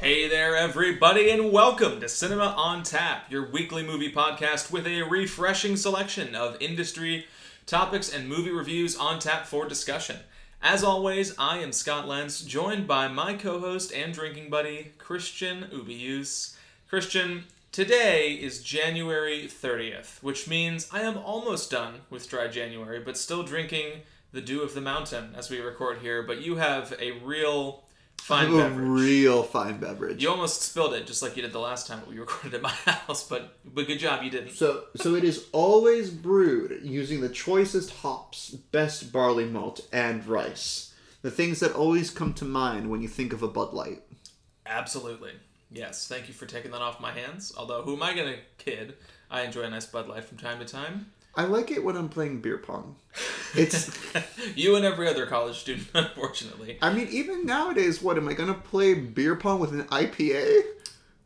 Hey there, everybody, and welcome to Cinema on Tap, your weekly movie podcast with a refreshing selection of industry topics and movie reviews on tap for discussion. As always, I am Scott Lentz, joined by my co host and drinking buddy, Christian Ubius. Christian, today is January 30th, which means I am almost done with dry January, but still drinking the dew of the mountain as we record here. But you have a real fine a beverage. real fine beverage. You almost spilled it, just like you did the last time we recorded at my house. But but good job, you didn't. So, so it is always brewed using the choicest hops, best barley malt, and rice. The things that always come to mind when you think of a Bud Light. Absolutely. Yes. Thank you for taking that off my hands. Although, who am I gonna kid? I enjoy a nice Bud Light from time to time. I like it when I'm playing beer pong. It's, you and every other college student, unfortunately. I mean, even nowadays, what am I gonna play beer pong with an IPA?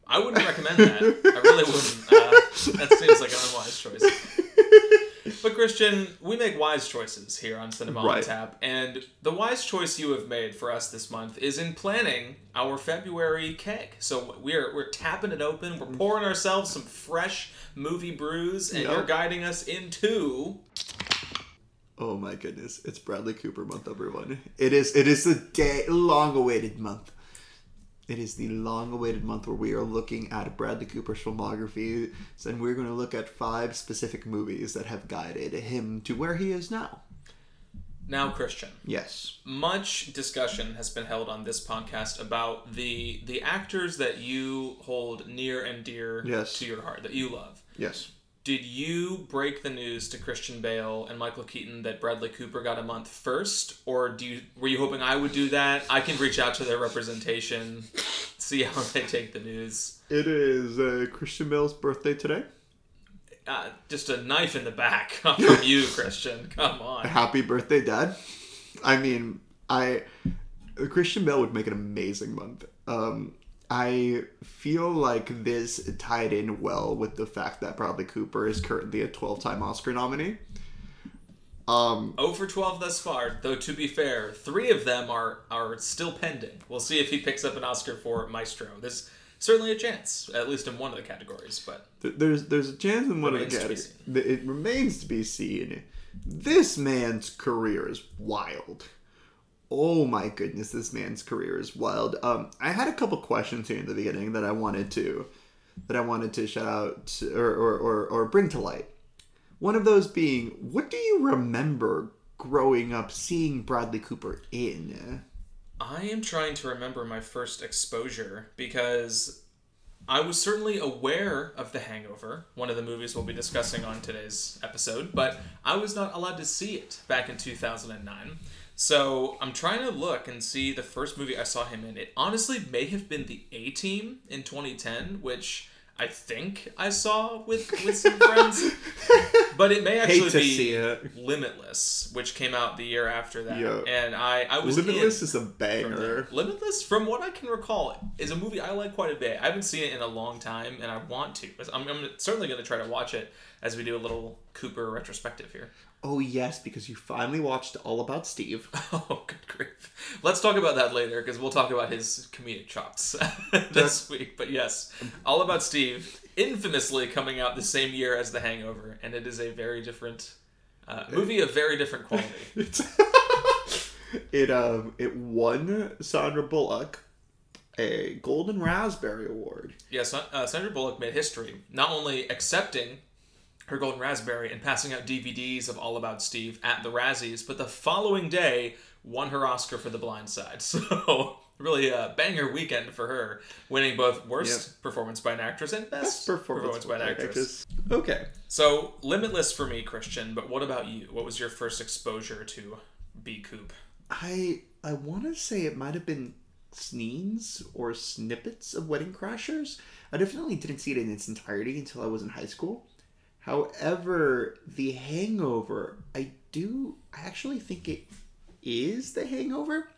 I wouldn't recommend that. I really wouldn't. Uh, that seems like an unwise choice. But Christian, we make wise choices here on Cinema on Tap, and the wise choice you have made for us this month is in planning our February keg. So we're we're tapping it open, we're mm. pouring ourselves some fresh movie brews, and Yep. you're guiding us into Oh my goodness, it's Bradley Cooper month, everyone. It is. It is the day long-awaited month. It is the long-awaited month where we are looking at Bradley Cooper's filmography, and we're going to look at five specific movies that have guided him to where he is now. now Christian. Yes. much discussion has been held on this podcast about the the actors that you hold near and dear Yes. to your heart that you love. Yes. Did you break the news to Christian Bale and Michael Keaton that Bradley Cooper got a month first, or do you were you hoping I would do that? I can reach out to their representation, see how they take the news. It is uh, Christian Bale's birthday today. Uh, just a knife in the back from you, Christian. Come on. Happy birthday, Dad. I mean, I Christian Bale would make an amazing month. Um, I feel like this tied in well with the fact that Bradley Cooper is currently a 12-time Oscar nominee. Um, 0 for 12 thus far, though to be fair, three of them are are still pending. We'll see if he picks up an Oscar for Maestro. There's certainly a chance, at least in one of the categories, but there's there's a chance in one of the Remains to be categories. It remains to be seen. This man's career is wild. Oh my goodness, this man's career is wild. Um, I had a couple questions here in the beginning that I wanted to that I wanted to shout out or, or, or, or bring to light. One of those being, what do you remember growing up seeing Bradley Cooper in? I am trying to remember my first exposure because I was certainly aware of The Hangover, one of the movies we'll be discussing on today's episode, but I was not allowed to see it back in 2009. So I'm trying to look and see the first movie I saw him in. It honestly may have been The A Team in 2010, which I think I saw with, with some friends. But it may actually be. Limitless, which came out the year after that. Yeah. And I, I was Limitless is a banger. there. Limitless, from what I can recall, is a movie I like quite a bit. I haven't seen it in a long time, and I want to. I'm, I'm certainly going to try to watch it as we do a little Cooper retrospective here. Oh yes, because you finally watched All About Steve. Oh, good grief. Let's talk about that later, because we'll talk about his comedic chops this week. But yes, All About Steve, infamously coming out the same year as The Hangover, and it is a very different uh, movie of very different quality. It um it won Sandra Bullock a Golden Raspberry Award. Yes, uh, Sandra Bullock made history, not only accepting her Golden Raspberry and passing out DVDs of All About Steve at the Razzies, but the following day won her Oscar for The Blind Side. So, really a banger weekend for her, winning both Worst Performance by an Actress and Best, Best performance by an Actress. Okay. So, limitless for me, Christian, but what about you? What was your first exposure to B. Coop? I I want to say it might have been scenes or snippets of Wedding Crashers. I definitely didn't see it in its entirety until I was in high school. However, The Hangover, I do I actually think it is The Hangover.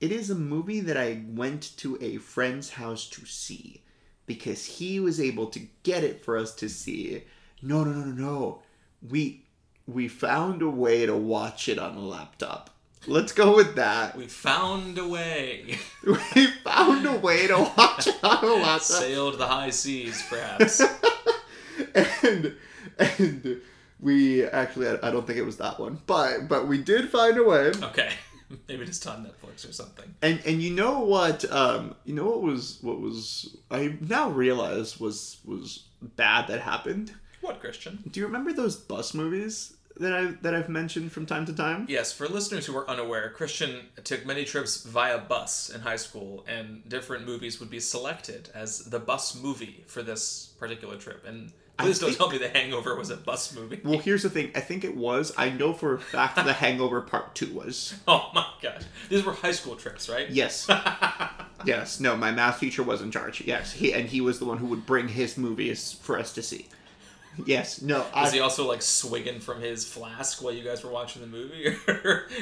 It is a movie that I went to a friend's house to see because he was able to get it for us to see. No, no, no, no, no. We we found a way to watch it on a laptop. Let's go with that. We found a way. We found a way to watch it on a laptop. Sailed the high seas, perhaps. and and we actually I, I don't think it was that one but but we did find a way Okay. Maybe just on Netflix or something. and and you know what um you know what was what was i now realize was was bad that happened What, Christian? do you remember those bus movies that i that i've mentioned from time to time Yes, for listeners who are unaware, Christian took many trips via bus in high school, and different movies would be selected as the bus movie for this particular trip. And please don't think- tell me The Hangover was a bus movie. well here's the thing i think it was i know for a fact the hangover part two was Oh my gosh. These were high school trips, right? yes yes no my math teacher was in charge yes he and he was the one who would bring his movies for us to see yes no Was I, he also like swigging from his flask while you guys were watching the movie?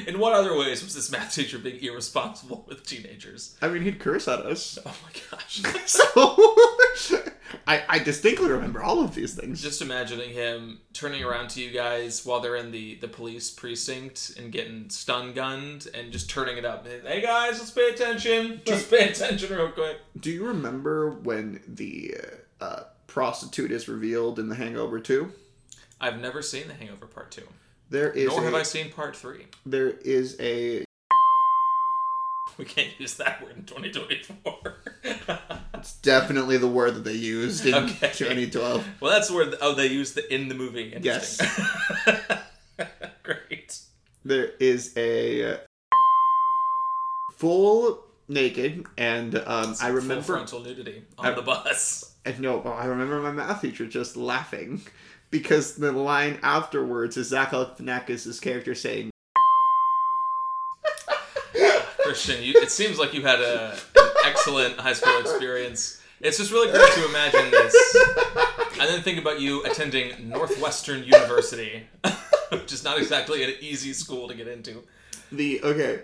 In what other ways was this math teacher being irresponsible with teenagers? I mean he'd curse at us Oh my gosh. So I, I distinctly remember all of these things. Just imagining him turning around to you guys while they're in the, the police precinct and getting stun gunned and just turning it up. Hey guys, let's pay attention. Just pay attention real quick. Do you remember when the uh, prostitute is revealed in The Hangover 2? I've never seen The Hangover Part 2. There is Nor a, have I seen Part 3. there is a We can't use that word in 2024. it's definitely the word that they used in Okay. 2012. well, that's where, the, oh, they used the in the movie. Yes. Great. There is a full naked and um, I remember frontal nudity on I- the bus. And no, oh, I remember my math teacher just laughing because the line afterwards is Zach Galifianakis' character saying, Christian, you, it seems like you had a, an excellent high school experience. It's just really great to imagine this, and then think about you attending Northwestern University, which is not exactly an easy school to get into. "The okay,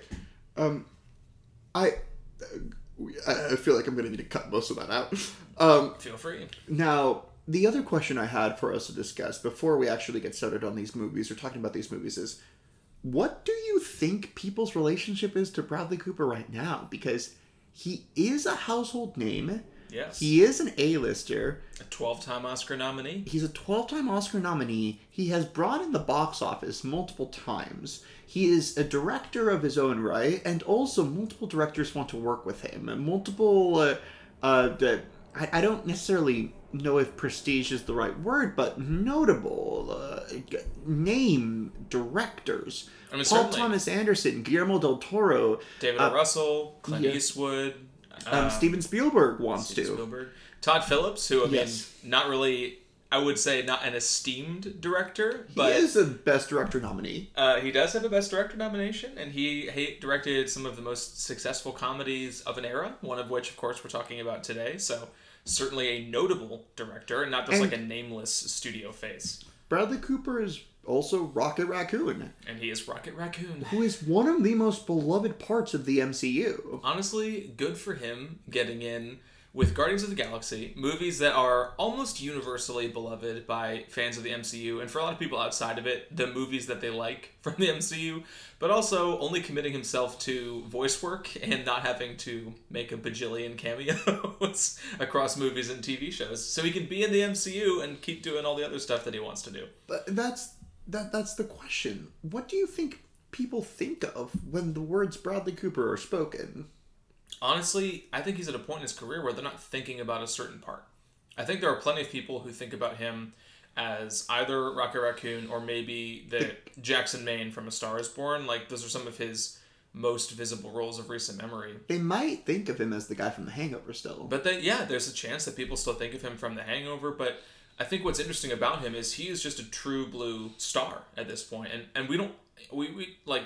um, I, I feel like I'm gonna need to cut most of that out." Um, Feel free. now the other question I had for us to discuss before we actually get started on these movies or talking about these movies is, what do you think people's relationship is to Bradley Cooper right now? Because he is a household name. Yes, He is an A-lister. a twelve-time Oscar nominee. He's a 12 time Oscar nominee. He has brought in the box office multiple times. He is a director of his own right, and also multiple directors want to work with him. Multiple, uh, uh, I, I don't necessarily know if prestige is the right word, but notable uh, name directors. I mean, Paul certainly. Thomas Anderson, Guillermo del Toro, David uh, Russell, Clint yeah. Eastwood, um, uh, Steven Spielberg wants Steven to. Spielberg, Todd Phillips, who I mean, Yes. not really. I would say not an esteemed director, but He is a Best Director nominee. Uh, he does have a Best Director nomination, and he, he directed some of the most successful comedies of an era. One of which, of course, we're talking about today. So certainly a notable director, and not just And- like a nameless studio face. Bradley Cooper is also Rocket Raccoon. And he is Rocket Raccoon. who is one of the most beloved parts of the MCU. Honestly, good for him getting in with Guardians of the Galaxy, movies that are almost universally beloved by fans of the MCU, and for a lot of people outside of it, the movies that they like from the MCU, but also only committing himself to voice work and not having to make a bajillion cameos across movies and TV shows. So he can be in the MCU and keep doing all the other stuff that he wants to do. But that's that that's the question. What do you think people think of when the words Bradley Cooper are spoken? Honestly, I think he's at a point in his career where they're not thinking about a certain part. I think there are plenty of people who think about him as either Rocket Raccoon or maybe the Jackson Maine from A Star Is Born. Like those are some of his most visible roles of recent memory. They might think of him as the guy from The Hangover still. But then, yeah, there's a chance that people still think of him from The Hangover. But I think what's interesting about him is he is just a true blue star at this point, and and we don't we, we like.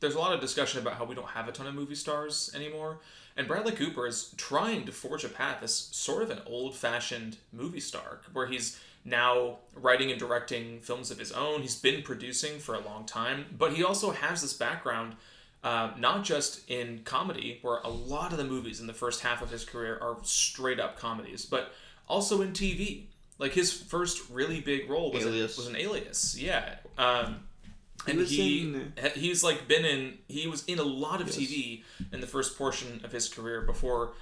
There's a lot of discussion about how we don't have a ton of movie stars anymore, and Bradley Cooper is trying to forge a path as sort of an old-fashioned movie star, where he's now writing and directing films of his own. He's been producing for a long time, but he also has this background uh, not just in comedy, where a lot of the movies in the first half of his career are straight up comedies, but also in TV. Like his first really big role was, Alias. was an Alias, yeah. Um, and was he in- he's like been in he was in a lot of Yes. TV in the first portion of his career before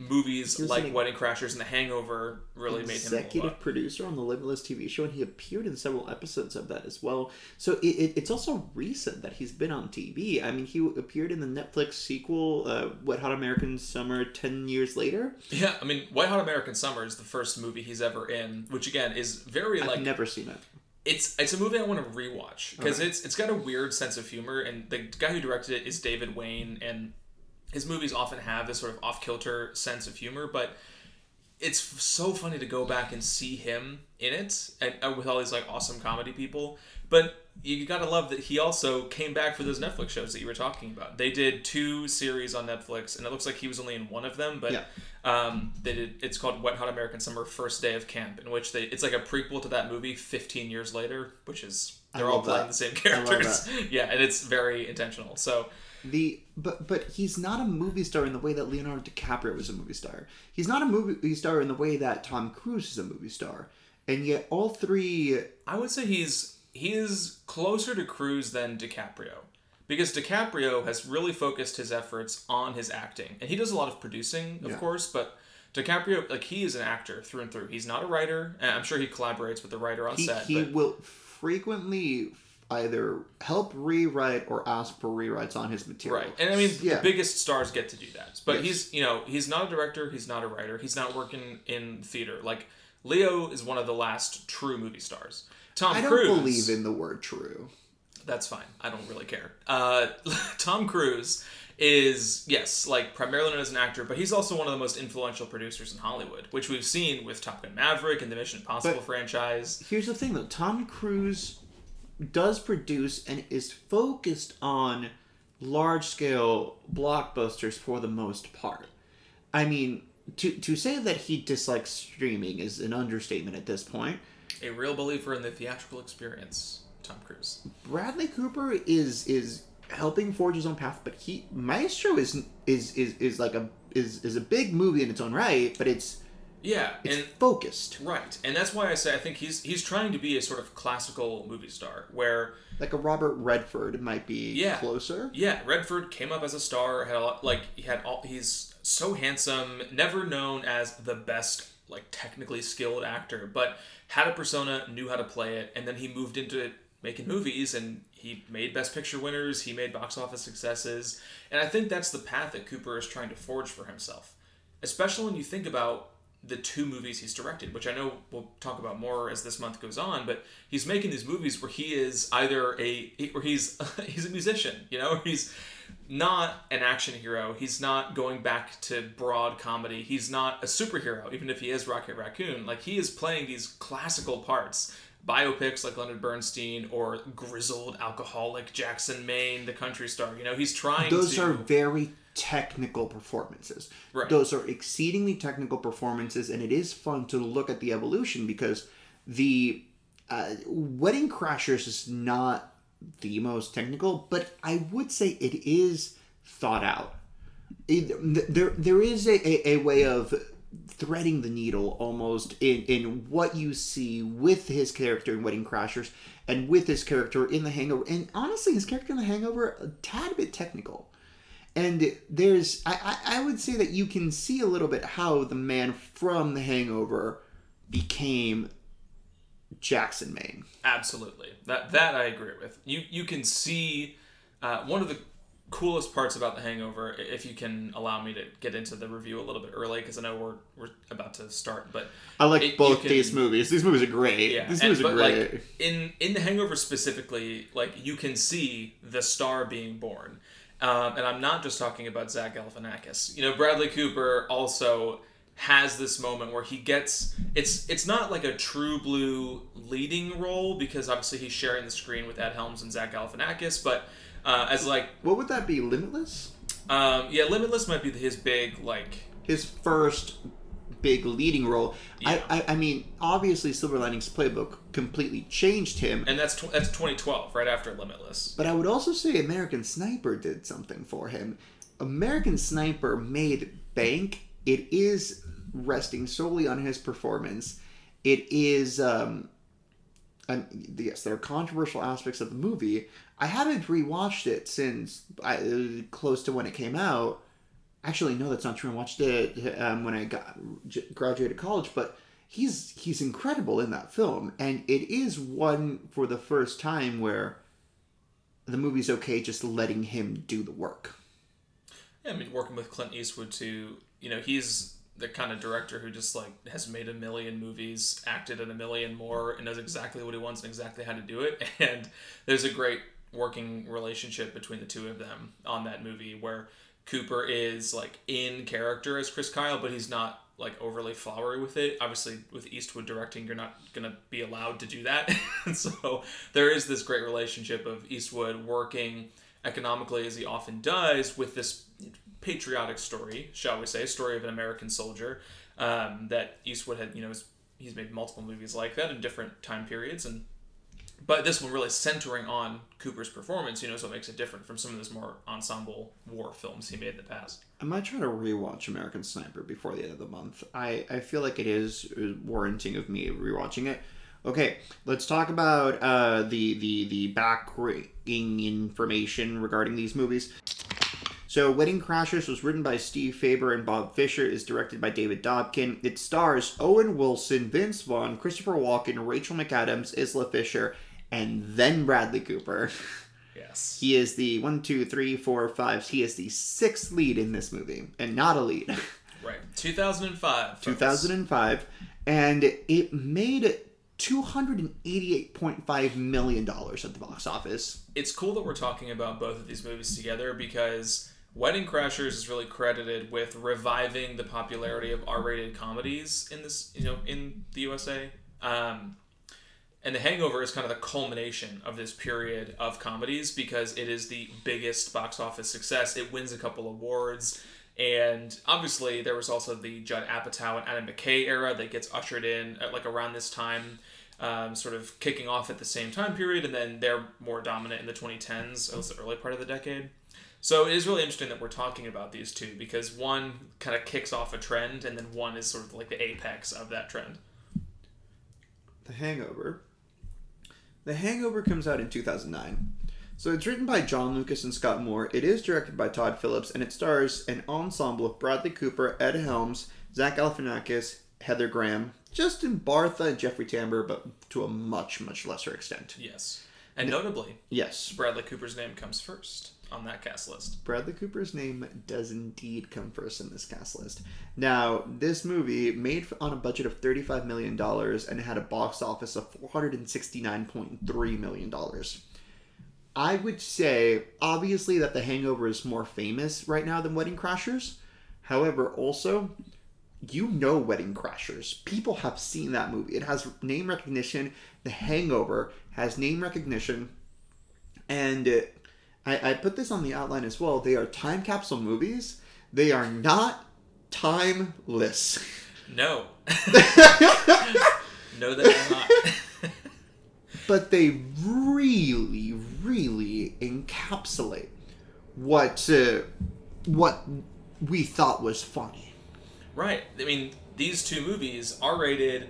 movies like Wedding Crashers and The Hangover really made him executive producer on the Limitless TV show, and he appeared in several episodes of that as well. So it, it, it's also recent that he's been on TV. I mean, he appeared in the Netflix sequel, uh, Wet Hot American Summer, ten years later. Yeah, I mean, Wet Hot American Summer is the first movie he's ever in, which again is very I've like never seen it. It's it's a movie I want to rewatch because it's it's got a weird sense of humor, and the guy who directed it is David Wain, and his movies often have this sort of off kilter sense of humor, but it's so funny to go back and see him in it and uh, with all these like awesome comedy people. But you gotta love that he also came back for those Netflix shows that you were talking about. They did two series on Netflix, and it looks like he was only in one of them. But Yeah. um, they did. It's called Wet Hot American Summer: First Day of Camp, in which they it's like a prequel to that movie 15 years later, which is they're all playing that. the same characters. yeah, and it's very intentional. So The but but he's not a movie star in the way that Leonardo DiCaprio was a movie star. He's not a movie star in the way that Tom Cruise is a movie star. And yet all three I would say he's he is closer to Cruise than DiCaprio. Because DiCaprio has really focused his efforts on his acting. And he does a lot of producing, of Yeah. course, but DiCaprio like he is an actor through and through. He's not a writer, and I'm sure he collaborates with the writer on he, set. he but will frequently either help rewrite or ask for rewrites on his material. Right. And I mean yeah. the biggest stars get to do that. But Yes. he's you know, he's not a director, he's not a writer, he's not working in theater. Like Leo is one of the last true movie stars. Tom I don't Cruise believe in the word true. That's fine. I don't really care. Uh, Tom Cruise is yes, like primarily known as an actor, but he's also one of the most influential producers in Hollywood, which we've seen with Top Gun Maverick and the Mission Impossible But- franchise. Here's the thing though, Tom Cruise does produce and is focused on large scale blockbusters for the most part. I mean, to to say that he dislikes streaming is an understatement at this point. A real believer in the theatrical experience, Tom Cruise. Bradley Cooper is is helping forge his own path, but he Maestro is is is, is like a is is a big movie in its own right, but it's Yeah, it's and focused. right, and that's why I say I think he's he's trying to be a sort of classical movie star where Like a Robert Redford might be Yeah. closer. Yeah, Redford came up as a star. Had a lot, like he had all. He's so handsome, never known as the best, like technically skilled actor, but had a persona, knew how to play it, and then he moved into making movies, and he made Best Picture winners. He made box office successes, and I think that's the path that Cooper is trying to forge for himself. Especially when you think about the two movies he's directed, which I know we'll talk about more as this month goes on, but he's making these movies where he is either a where he's he's a musician, you know, he's not an action hero. He's not going back to broad comedy. He's not a superhero, even if he is Rocket Raccoon. Like he is playing these classical parts. Biopics like Leonard Bernstein or grizzled alcoholic Jackson Maine, the country star. You know, he's trying Those to are very technical performances. Right. Those are exceedingly technical performances, and it is fun to look at the evolution because the uh, Wedding Crashers is not the most technical, but I would say it is thought out. It, there, there is a, a, a way of threading the needle almost in, in what you see with his character in Wedding Crashers and with his character in The Hangover. And honestly, his character in The Hangover, a tad bit technical. And there's, I, I, I would say that you can see a little bit how the man from The Hangover became Jackson Maine. Absolutely. That that I agree with. You you can see uh, one of the coolest parts about The Hangover, if you can allow me to get into the review a little bit early, because I know we're we're about to start, but I like It- both can- these movies. These movies are great. yeah, these and- movies are great. like in in The Hangover specifically, like you can see the star being born. Um, and I'm not just talking about Zach Galifianakis. You know, Bradley Cooper also has this moment where he gets it's it's not like a true blue leading role because obviously he's sharing the screen with Ed Helms and Zach Galifianakis, but uh, as like what would that be? Limitless? um, yeah, Limitless might be his big like his first big leading role. Yeah. I, I, I mean, obviously, Silver Linings Playbook completely changed him. and that's tw- that's 2012 right after Limitless. But I would also say American Sniper did something for him. American Sniper made bank. It is resting solely on his performance. It is. Um, yes, there are controversial aspects of the movie. I haven't rewatched it since I, close to when it came out. Actually, no, that's not true. I watched it um, when I got graduated college, but he's he's incredible in that film, and it is one for the first time where the movie's okay just letting him do the work. Yeah, I mean, working with Clint Eastwood too. You know, he's the kind of director who just like has made a million movies, acted in a million more, and knows exactly what he wants and exactly how to do it. And there's a great working relationship between the two of them on that movie where Cooper is like in character as Chris Kyle, but he's not like overly flowery with it. Obviously, with Eastwood directing, you're not gonna be allowed to do that. so there is this great relationship of Eastwood working economically as he often does with this patriotic story, shall we say, story of an American soldier um, that Eastwood had, you know, he's made multiple movies like that in different time periods, and but this one really centering on Cooper's performance, you know, so it makes it different from some of those more ensemble war films he made in the past. I might try to rewatch American Sniper before the end of the month. I, I feel like it is warranting of me rewatching it. Okay, let's talk about uh, the the the backing information regarding these movies. So, Wedding Crashers was written by Steve Faber and Bob Fisher, is directed by David Dobkin. It stars Owen Wilson, Vince Vaughn, Christopher Walken, Rachel McAdams, Isla Fisher, and then Bradley Cooper. Yes. He is the one, two, three, four, five. He is the sixth lead in this movie, and not a lead. Right. 2005. folks. 2005, and it made $288.5 million at the box office. It's cool that we're talking about both of these movies together because Wedding Crashers is really credited with reviving the popularity of R-rated comedies in this, you know, in the USA. Um, and The Hangover is kind of the culmination of this period of comedies because it is the biggest box office success. It wins a couple awards. And obviously, there was also the Judd Apatow and Adam McKay era that gets ushered in at like around this time, um, sort of kicking off at the same time period, and then they're more dominant in the 2010s, at least the early part of the decade. So it is really interesting that we're talking about these two because one kind of kicks off a trend, and then one is sort of like the apex of that trend. The Hangover. The Hangover comes out in 2009. So it's written by Jon Lucas and Scott Moore. It is directed by Todd Phillips, and it stars an ensemble of Bradley Cooper, Ed Helms, Zach Galifianakis, Heather Graham, Justin Bartha, and Jeffrey Tambor, but to a much, much lesser extent. Yes. And notably, Yes, Bradley Cooper's name comes first on that cast list. Bradley Cooper's name does indeed come first in this cast list. Now, this movie made on a budget of $35 million and had a box office of $469.3 million. I would say, obviously, that The Hangover is more famous right now than Wedding Crashers. However, also, you know Wedding Crashers. People have seen that movie. It has name recognition. The Hangover has name recognition. And I, I put this on the outline as well. They are time capsule movies. They are not timeless. No. no, they are not. but they really, really encapsulate what uh, what we thought was funny. Right. I mean, these two movies are rated,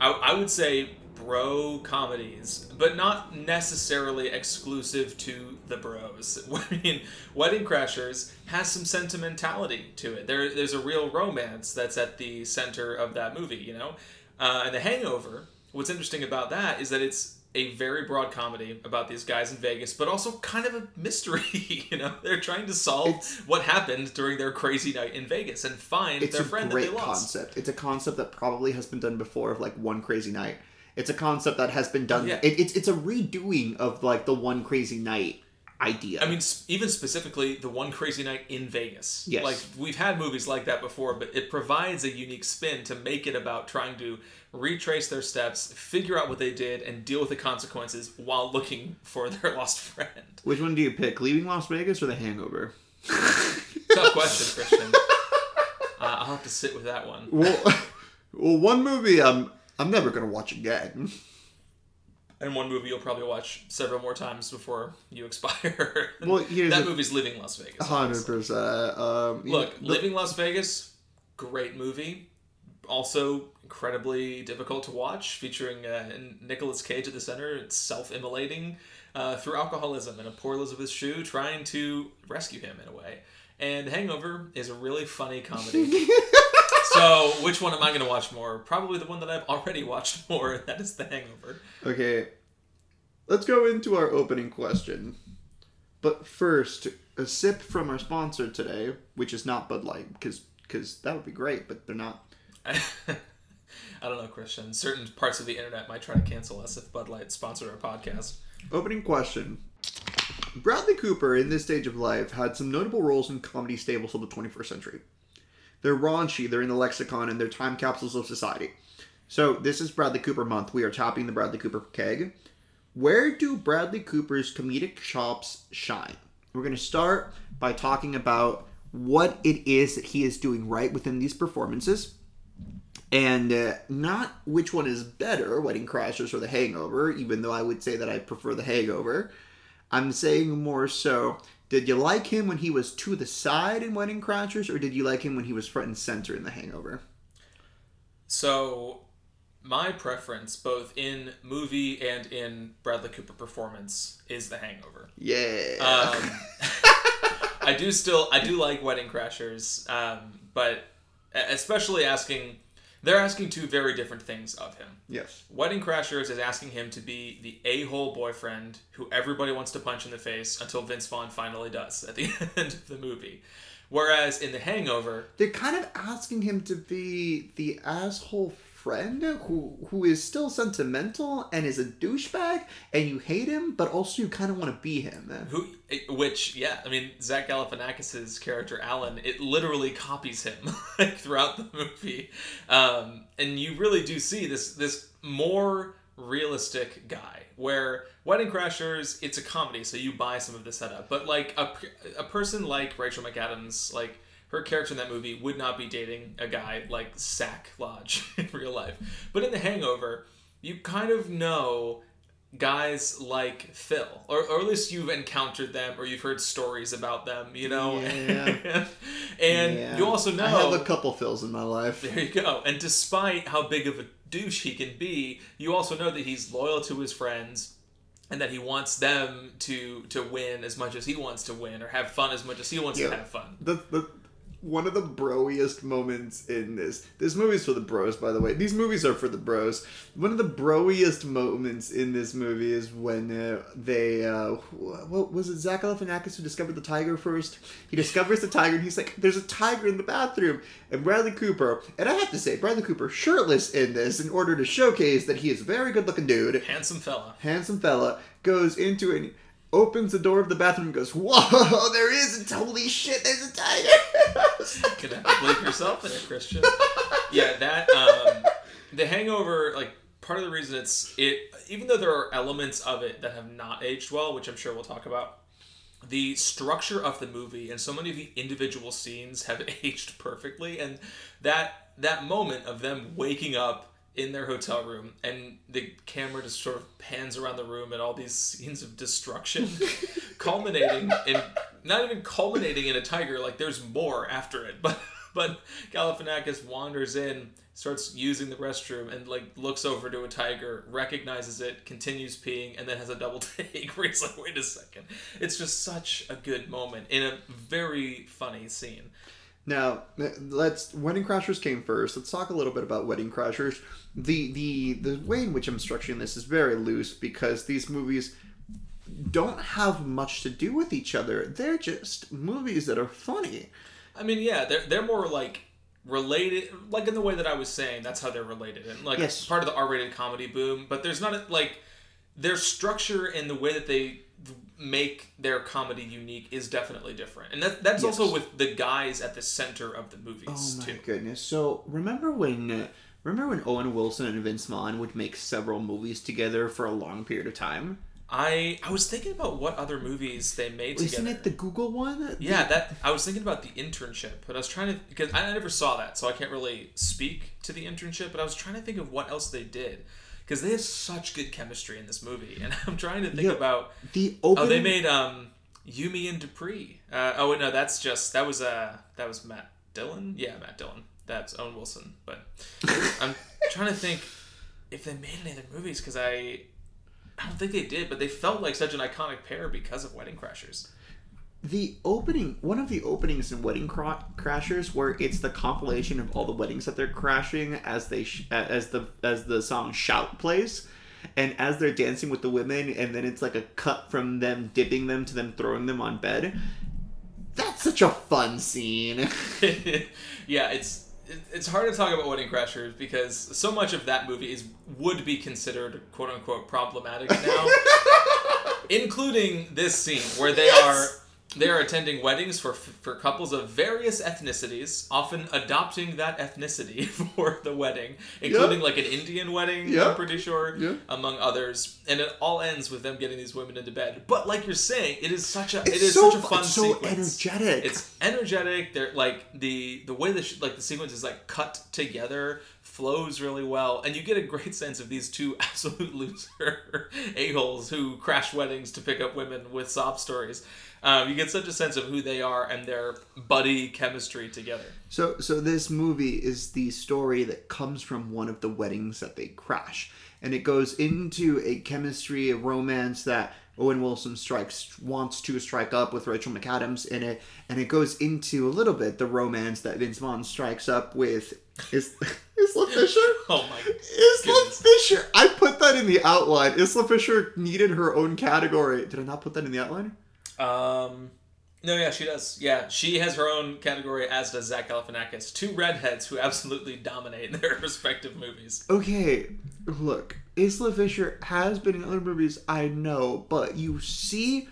I, I would say, bro comedies, but not necessarily exclusive to the bros. I mean, Wedding Crashers has some sentimentality to it. There, there's a real romance that's at the center of that movie, you know? Uh, and The Hangover, what's interesting about that is that it's a very broad comedy about these guys in Vegas, but also kind of a mystery. you know, they're trying to solve It's- what happened during their crazy night in Vegas and find their friend that they lost. It's a great concept. It's a concept that probably has been done before of like one crazy night. It's a concept that has been done. Yeah. It, it's it's a redoing of like the one crazy night idea. I mean, even specifically the one crazy night in Vegas. Yes. Like we've had movies like that before, but it provides a unique spin to make it about trying to retrace their steps, figure out what they did, and deal with the consequences while looking for their lost friend. which one do you pick? Leaving Las Vegas or The Hangover? Tough question, Christian. Uh, I'll have to sit with that one. Well, well, one movie I'm I'm never gonna watch again. And one movie you'll probably watch several more times before you expire. Well, here's that the- movie's Leaving Las Vegas. Hundred percent. Um, Look, the- Leaving Las Vegas, great movie. also incredibly difficult to watch, featuring uh, Nicolas Cage at the center. It's self-immolating uh, through alcoholism and a poor Elizabeth Shue trying to rescue him in a way. And Hangover is a really funny comedy. so, which one am I going to watch more? Probably the one that I've already watched more. and That is The Hangover. Okay, let's go into our opening question. But first, a sip from our sponsor today, which is not Bud Light, because because that would be great, but they're not. I don't know, Christian. Certain parts of the internet might try to cancel us if Bud Light sponsored our podcast. Opening question. Bradley Cooper, in this stage of life, had some notable roles in comedy stables of the 21st century. They're raunchy, they're in the lexicon, and they're time capsules of society. So, this is Bradley Cooper month. We are tapping the Bradley Cooper keg. Where do Bradley Cooper's comedic chops shine? We're going to start by talking about what it is that he is doing right within these performances and uh, not which one is better, Wedding Crashers or The Hangover, even though I would say that I prefer The Hangover. I'm saying more so, did you like him when he was to the side in Wedding Crashers, or did you like him when he was front and center in The Hangover? So, my preference, both in movie and in Bradley Cooper performance, is The Hangover. Yeah. Um, I do still, I do like Wedding Crashers, um, but especially asking they're asking two very different things of him. yes. Wedding Crashers is asking him to be the a-hole boyfriend who everybody wants to punch in the face until Vince Vaughn finally does at the end of the movie. Whereas in The Hangover, They're kind of asking him to be the asshole friend who who is still sentimental and is a douchebag, and you hate him, but also you kind of want to be him. who, which yeah, I mean Zach Galifianakis's character Alan, it literally copies him like throughout the movie, um, and you really do see this this more realistic guy where Wedding Crashers it's a comedy, so you buy some of the setup, but like a a person like Rachel McAdams, like her character in that movie would not be dating a guy like Sack Lodge in real life. But in The Hangover, you kind of know guys like Phil, or, or at least you've encountered them or you've heard stories about them, you know? Yeah. and Yeah. you also know. I have a couple Phils in my life. There you go. And despite how big of a douche he can be, you also know that he's loyal to his friends and that he wants them to to win as much as he wants to win or have fun as much as he wants Yeah. to have fun. the, the one of the broiest moments in this. This movie's for the bros by the way. These movies are for the bros. One of the broiest moments in this movie is when uh, they uh wh- what was it? Zach Galifianakis who discovered the tiger first? He discovers the tiger and he's like there's a tiger in the bathroom. And Bradley Cooper and I have to say Bradley Cooper shirtless in this in order to showcase that he is a very good looking dude. Handsome fella. handsome fella goes into it opens the door of the bathroom and goes whoa there is a holy shit there's a tiger have to bleep yourself in it, Christian. Yeah, that um, the Hangover, like part of the reason it's it, even though there are elements of it that have not aged well, which I'm sure we'll talk about. The structure of the movie and so many of the individual scenes have aged perfectly, and that that moment of them waking up in their hotel room and the camera just sort of pans around the room and all these scenes of destruction culminating in not even culminating in a tiger like there's more after it. But but Galifianakis wanders in starts using the restroom and like looks over to a tiger recognizes it continues peeing and then has a double take where he's like wait a second. It's just such a good moment in a very funny scene Now, let's Wedding Crashers came first. Let's talk a little bit about Wedding Crashers. The the the way in which I'm structuring this is very loose because these movies don't have much to do with each other. They're just movies that are funny. I mean, yeah, they're they're more like related, like in the way that I was saying. That's how they're related, and like Yes. part of the R-rated comedy boom. But there's not a, like their structure and the way that they make their comedy unique is definitely different, and that that's Yes. also with the guys at the center of the movies, too. Oh my too. goodness! So remember when uh, remember when Owen Wilson and Vince Vaughn would make several movies together for a long period of time? I I was thinking about what other movies they made Isn't together. it the Google one? yeah, that I was thinking about the internship, but I was trying to because I never saw that, so I can't really speak to the internship. But I was trying to think of what else they did because they have such good chemistry in this movie, and I'm trying to think Yeah. about. The opening. Oh, they made um You, Me and Dupree. Uh, oh wait, no, that's just that was uh that was Matt Dillon. Yeah, Matt Dillon. that's Owen Wilson. But I'm trying to think if they made any other movies because I I don't think they did, but they felt like such an iconic pair because of Wedding Crashers. The opening one of the openings in wedding Cra- crashers where it's the compilation of all the weddings that they're crashing as they sh- as the as the song shout plays. And as they're dancing with the women and then it's like a cut from them dipping them to them throwing them on bed. That's such a fun scene. Yeah, it's it's hard to talk about Wedding Crashers because so much of that movie is would be considered quote unquote problematic now, including this scene where they Yes! are they are attending weddings for for couples of various ethnicities, often adopting that ethnicity for the wedding, including like an Indian wedding. I'm pretty sure, Yep. among others, and it all ends with them getting these women into bed. But like you're saying, it is such a it's it is so such a fun it's so sequence. energetic It's energetic. They're like the the way the sh- like the sequence is like cut together flows really well, and you get a great sense of these two absolute loser a holes who crash weddings to pick up women with sob stories. Um, you get such a sense of who they are and their buddy chemistry together. So, so this movie is the story that comes from one of the weddings that they crash, and it goes into a chemistry, a romance that Owen Wilson strikes wants to strike up with Rachel McAdams in it, and it goes into a little bit the romance that Vince Vaughn strikes up with is Isla Fisher. Oh my! Isla Goodness. Fisher. I put that in the outline. Isla Fisher needed her own category. Did I not put that in the outline? Um, no, yeah, she does. Yeah, she has her own category, as does Zach Galifianakis. Two redheads who absolutely dominate their respective movies. Okay, look, Isla Fisher has been in other movies, I know, but you see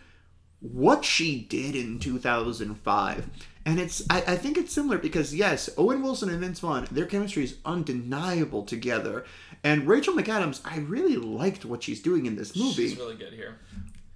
what she did in 2005. And it's, I, I think it's similar because, yes, Owen Wilson and Vince Vaughn, their chemistry is undeniable together. And Rachel McAdams, I really liked what she's doing in this movie. She's really good here.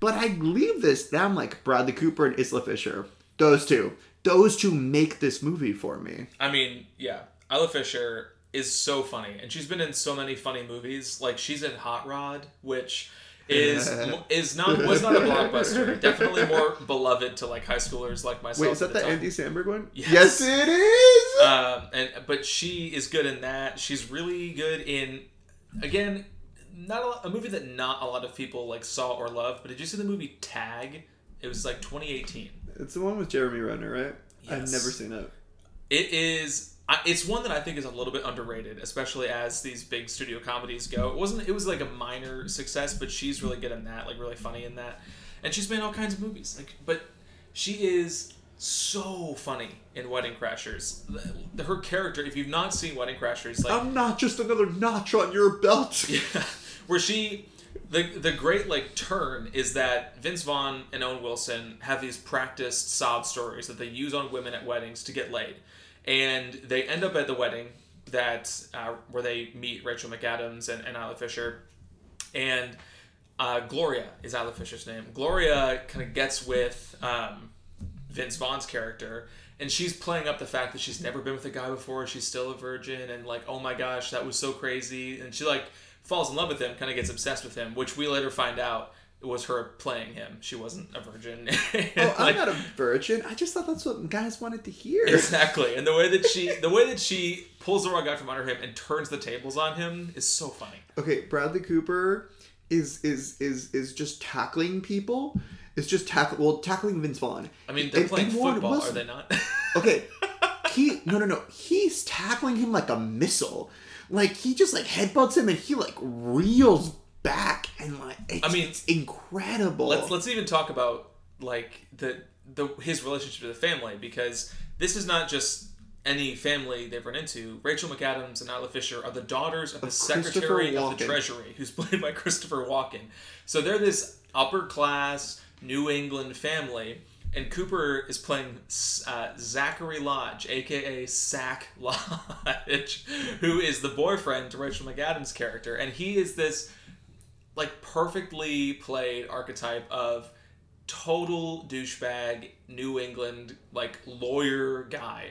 But I leave this, and I'm like, Bradley Cooper and Isla Fisher. Those two. Those two make this movie for me. I mean, yeah, Isla Fisher is so funny, and she's been in so many funny movies. Like she's in Hot Rod, which is is not was not a blockbuster. Definitely more beloved to like high schoolers like myself. Wait, is that the time. Andy Samberg one? Yes. it is! Um, and but she is good in that. She's really good in again, not a, lot- a movie that not a lot of people like saw or loved. But did you see the movie Tag? It was like 2018. It's the one with Jeremy Renner, right? I've never seen it. It is. It's one that I think is a little bit underrated, especially as these big studio comedies go. It wasn't. It was like a minor success, but she's really good in that. Like really funny in that, and she's made all kinds of movies. Like, but she is so funny in Wedding Crashers. Her character, if you've not seen Wedding Crashers, like I'm not just another notch on your belt. yeah, where she the the great like turn is that Vince Vaughn and Owen Wilson have these practiced sob stories that they use on women at weddings to get laid, and they end up at the wedding that uh, where they meet Rachel McAdams and, and Isla Fisher, and uh, Gloria is Isla Fisher's name. Gloria kind of gets with um, Vince Vaughn's character, and she's playing up the fact that she's never been with a guy before. She's still a virgin, and like, oh my gosh, that was so crazy. And she like falls in love with him, kind of gets obsessed with him, which we later find out was her playing him. She wasn't a virgin. Oh, I'm like, not a virgin. I just thought that's what guys wanted to hear. exactly. And the way that she, the way that she pulls the rug out from under him and turns the tables on him is so funny. Okay, Bradley Cooper is is is is just tackling people. Is just tackle well tackling Vince Vaughn. I mean, they're And- playing and football, are they not? Okay, he no no no. He's tackling him like a missile. Like he just like headbutts him and he like reels back and like it's, I mean, it's incredible. let's let's even talk about like the the his relationship to the family because this is not just any family they've run into. Rachel McAdams and Isla Fisher are the daughters of the Christopher Secretary of the Treasury, who's played by Christopher Walken. So they're this upper class New England family. And Cooper is playing uh, Zachary Lodge, aka Sack Lodge, who is the boyfriend to Rachel McAdams' character, and he is this like perfectly played archetype of total douchebag New England like lawyer guy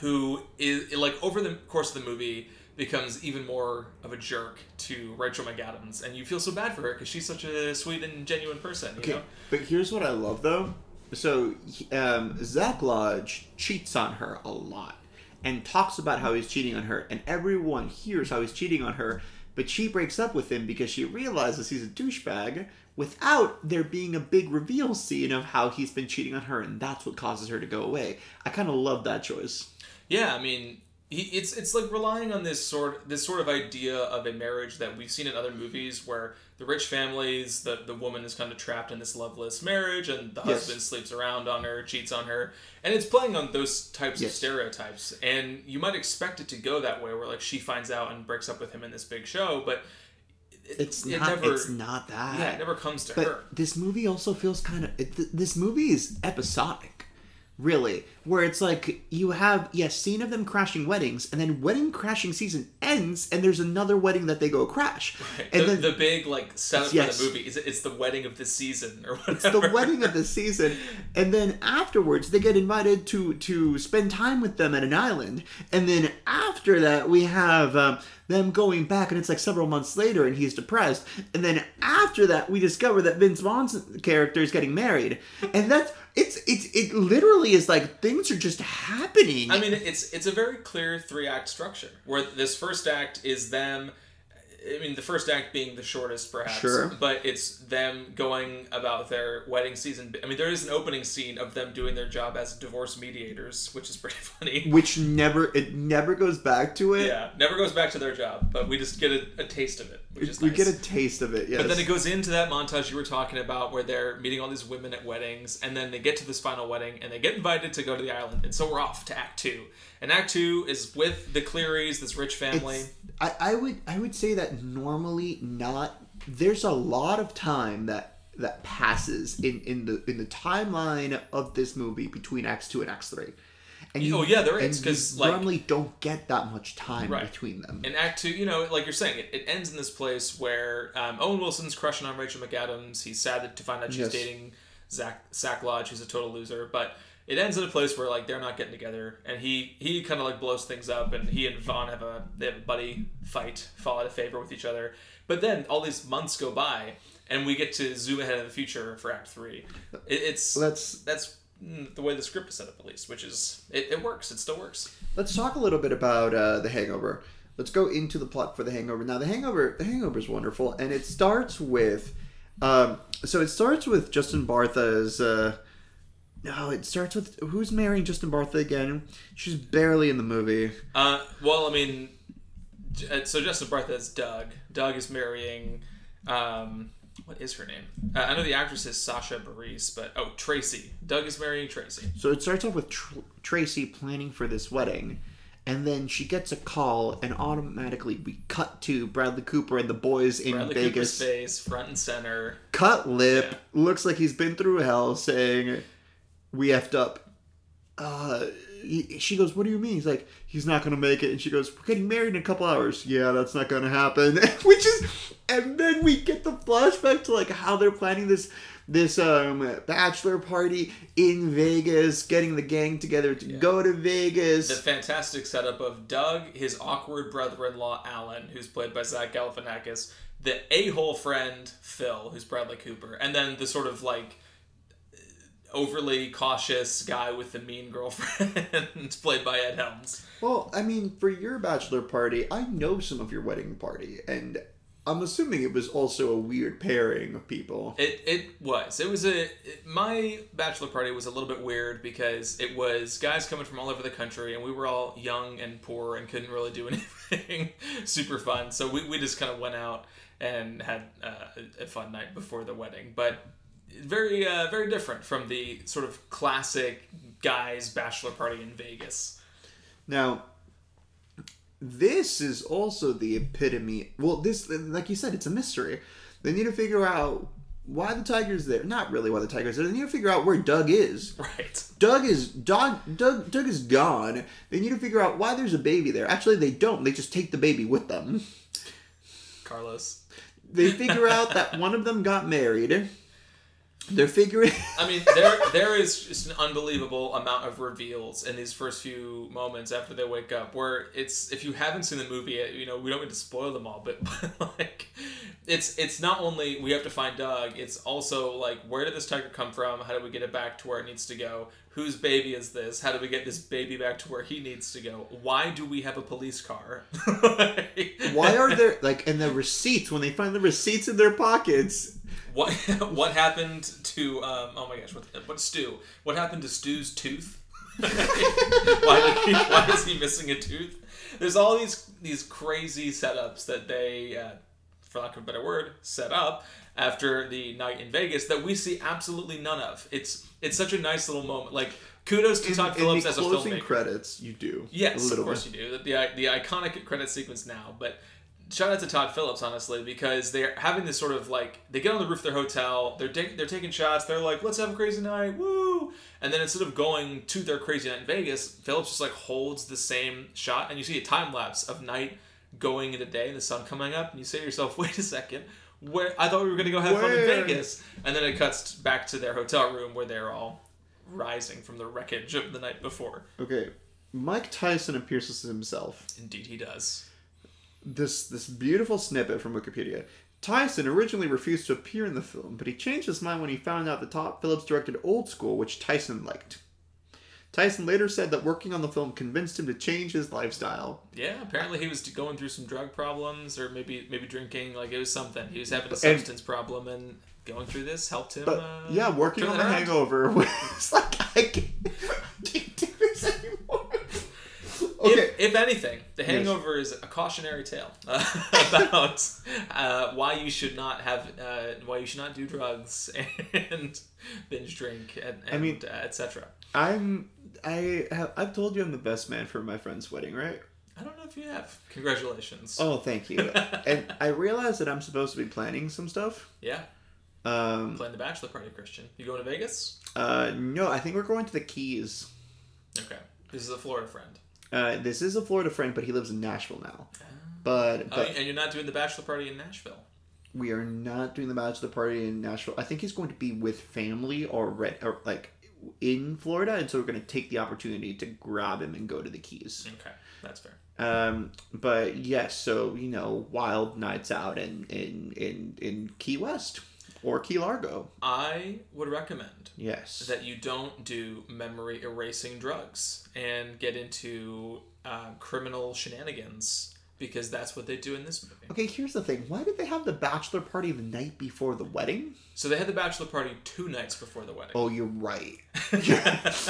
who is like over the course of the movie becomes even more of a jerk to Rachel McAdams. And you feel so bad for her because she's such a sweet and genuine person you Okay, know? but here's what I love though. So, um, Zach Lodge cheats on her a lot, and talks about how he's cheating on her, and everyone hears how he's cheating on her, but she breaks up with him because she realizes he's a douchebag without there being a big reveal scene of how he's been cheating on her, and that's what causes her to go away. I kind of love that choice. Yeah, I mean, he, it's it's like relying on this sort this sort of idea of a marriage that we've seen in other movies where the rich families, the the woman is kind of trapped in this loveless marriage, and the Yes. husband sleeps around on her, cheats on her, and it's playing on those types of stereotypes. And you might expect it to go that way, where like she finds out and breaks up with him in this big show, but it, It's it not. never it's not that. yeah, it never comes to But her. this movie also feels kind of. It, th- this movie is episodic, really, where it's like you have yes, scene of them crashing weddings, and then wedding crashing season ends, and there's another wedding that they go crash, and the, then the big like setup Yes. for the movie is it's the wedding of the season or whatever. it's the wedding of the season, and then afterwards they get invited to to spend time with them at an island, and then after that we have. Um, them going back, and it's like several months later, and he's depressed. And then after that, we discover that Vince Vaughn's character is getting married, and that's it's it's it literally is like things are just happening. I mean, it's it's a very clear three act structure where this first act is them. I mean, the first act being the shortest, perhaps. Sure. But it's them going about their wedding season. I mean, there is an opening scene of them doing their job as divorce mediators, which is pretty funny. which never it never goes back to it. Yeah, never goes back to their job, but we just get a, a taste of it, which is we nice. get a taste of it. Yes. But then it goes into that montage you were talking about where they're meeting all these women at weddings, and then they get to this final wedding, and they get invited to go to the island. And so we're off to Act Two. And Act Two is with the Clearys, this rich family. It's- I, I would I would say that normally not there's a lot of time that that passes in, in the in the timeline of this movie between Acts two and Acts three. And you, Oh, yeah, there is, and 'cause, you like- normally don't get that much time Right. between them. in Act Two, you know, like you're saying, it, it ends in this place where um, Owen Wilson's crushing on Rachel McAdams. He's sad to find out she's Yes. dating Zach Sack Lodge, who's a total loser. But it ends in a place where like they're not getting together, and he he kind of like blows things up, and he and Vaughn have a they have a buddy fight, fall out of favor with each other. But then all these months go by, and we get to zoom ahead in the future for Act Three. It, it's that's mm, the way the script is set up, at least, which is it, it works. It still works. let's talk a little bit about uh, the Hangover. Let's go into the plot for the Hangover. Now, the Hangover, the Hangover is wonderful, and it starts with, um, so it starts with Justin Bartha's. Uh, no, it starts with who's marrying Justin Bartha again? She's barely in the movie. Uh, well, I mean, uh, so Justin Bartha is Doug. Doug is marrying, um, what is her name? Uh, I know the actress is Sasha Barrese, but oh, Tracy. Doug is marrying Tracy. So it starts off with Tr- Tracy planning for this wedding, and then she gets a call, and automatically we cut to Bradley Cooper and the boys in Bradley Vegas. Cooper's face, front and center. cut lip, Yeah. looks like he's been through hell, saying, "We effed up." Uh, he, she goes, "What do you mean?" He's like, "He's not gonna make it," and she goes, "We're getting married in a couple hours." Yeah, that's not gonna happen. Which is, and then we get the flashback to like how they're planning this this um bachelor party in Vegas, getting the gang together to go to Vegas. The fantastic setup of Doug, his awkward brother-in-law Alan, who's played by Zach Galifianakis, the a-hole friend Phil, who's Bradley Cooper, and then the sort of like overly cautious guy with the mean girlfriend, played by Ed Helms. Well, I mean, for your bachelor party, I know some of your wedding party, and I'm assuming it was also a weird pairing of people. It it was. It was a it- my bachelor party was a little bit weird because it was guys coming from all over the country and we were all young and poor and couldn't really do anything super fun. So we, we just kind of went out and had uh, a, a fun night before the wedding. But very uh, very different from the sort of classic guys bachelor party in Vegas. Now, this is also the epitome. Well, this, like you said, it's a mystery. They need to figure out why the tiger's there. Not really why the tiger's there. They need to figure out where Doug is. Right. Doug is Doug, Doug Doug is gone. They need to figure out why there's a baby there. Actually, they don't. They just take the baby with them. Carlos. They figure out that one of them got married. They're figuring. I mean, there there is just an unbelievable amount of reveals in these first few moments after they wake up. Where it's if you haven't seen the movie, you know we don't need to spoil them all, but, but like it's it's not only we have to find Doug, it's also like where did this tiger come from? How do we get it back to where it needs to go? Whose baby is this? How do we get this baby back to where he needs to go? Why do we have a police car? Why are there like and the receipts when they find the receipts in their pockets? What what happened to um, oh my gosh what what Stu? What happened to Stu's tooth? why, he, why is he missing a tooth? There's all these these crazy setups that they, uh, for lack of a better word, set up after the night in Vegas that we see absolutely none of. It's it's such a nice little moment. Like kudos to In, Todd Phillips as a closing filmmaker. credits, you do. Yes, a little of course you do. The, the the iconic credit sequence now, but shout out to Todd Phillips honestly because they're having this sort of like they get on the roof of their hotel, they're ta- they're taking shots, they're like let's have a crazy night, woo! And then instead of going to their crazy night in Vegas, Phillips just like holds the same shot, and you see a time lapse of night going into day and the sun coming up, and you say to yourself, wait a second. Where I thought we were gonna go have fun in Vegas, and then it cuts back to their hotel room where they're all rising from the wreckage of the night before. Okay, Mike Tyson appears as himself. Indeed, he does. This this beautiful snippet from Wikipedia. Tyson originally refused to appear in the film, but he changed his mind when he found out that Todd Phillips directed Old School, which Tyson liked. Tyson later said that working on the film convinced him to change his lifestyle. Yeah, apparently he was going through some drug problems, or maybe maybe drinking. Like it was something. He was having a And- substance problem, and going through this helped him. But uh, yeah, working on the around. hangover was like I can't, I can't do this anymore. Okay. If, if anything, The Hangover is a cautionary tale uh, about uh, why you should not have, uh, why you should not do drugs and binge drink and, and I mean- uh, etc. I'm I have I've told you I'm the best man for my friend's wedding, right? I don't know if you have. Congratulations. Oh, thank you. and I realize that I'm supposed to be planning some stuff. Yeah, Um, playing the bachelor party, Christian. You going to Vegas? uh, no, I think we're going to the Keys. Okay. This is a Florida friend. Uh, this is a Florida friend, but he lives in Nashville now. But, Oh, but and you're not doing the bachelor party in Nashville. we are not doing the bachelor party in Nashville. I think he's going to be with family or, re- or like in Florida, and so we're going to take the opportunity to grab him and go to the Keys. Okay, that's fair. Um, but yes, so you know, wild nights out in in in in Key West or Key Largo. I would recommend Yes. that you don't do memory erasing drugs and get into uh, criminal shenanigans because that's what they do in this movie. Okay, here's the thing. Why did they have the bachelor party the night before the wedding? So they had the bachelor party two nights before the wedding. Oh, you're right. it's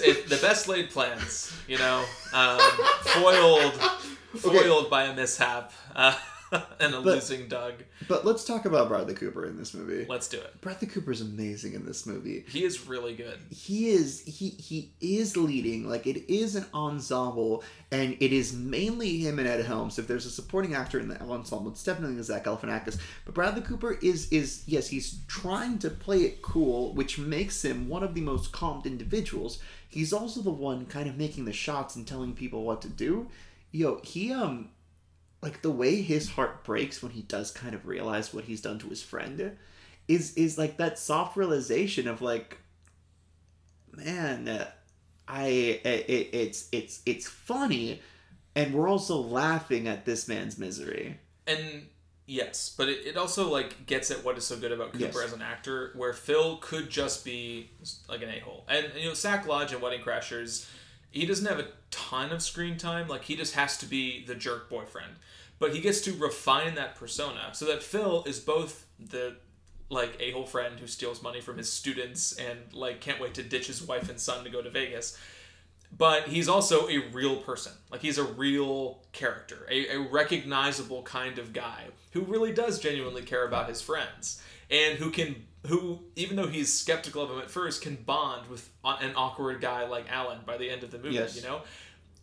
it, the best laid plans, you know, um, foiled foiled by a mishap uh, and a But- losing Doug. but let's talk about Bradley Cooper in this movie. Let's do it. Bradley Cooper's amazing in this movie. He is really good. He is he he is leading like it is an ensemble and it is mainly him and Ed Helms. If there's a supporting actor in the ensemble, it's definitely Zach Galifianakis. But Bradley Cooper is is yes he's trying to play it cool, which makes him one of the most calmed individuals. He's also the one kind of making the shots and telling people what to do. Yo, he um like the way his heart breaks when he does kind of realize what he's done to his friend is is like that soft realization of like man uh, i it, it's it's it's funny and we're also laughing at this man's misery And yes, but it, it also like gets at what is so good about Cooper Yes. as an actor, where Phil could just be like an a hole. And you know, Sack Lodge and Wedding Crashers, he doesn't have a ton of screen time. Like he just has to be the jerk boyfriend. But he gets to refine that persona so that Phil is both the like a hole friend who steals money from his students and like can't wait to ditch his wife and son to go to Vegas but he's also a real person. Like he's a real character, a, a recognizable kind of guy who really does genuinely care about his friends and who can who even though he's skeptical of him at first can bond with an awkward guy like Alan by the end of the movie, Yes. you know?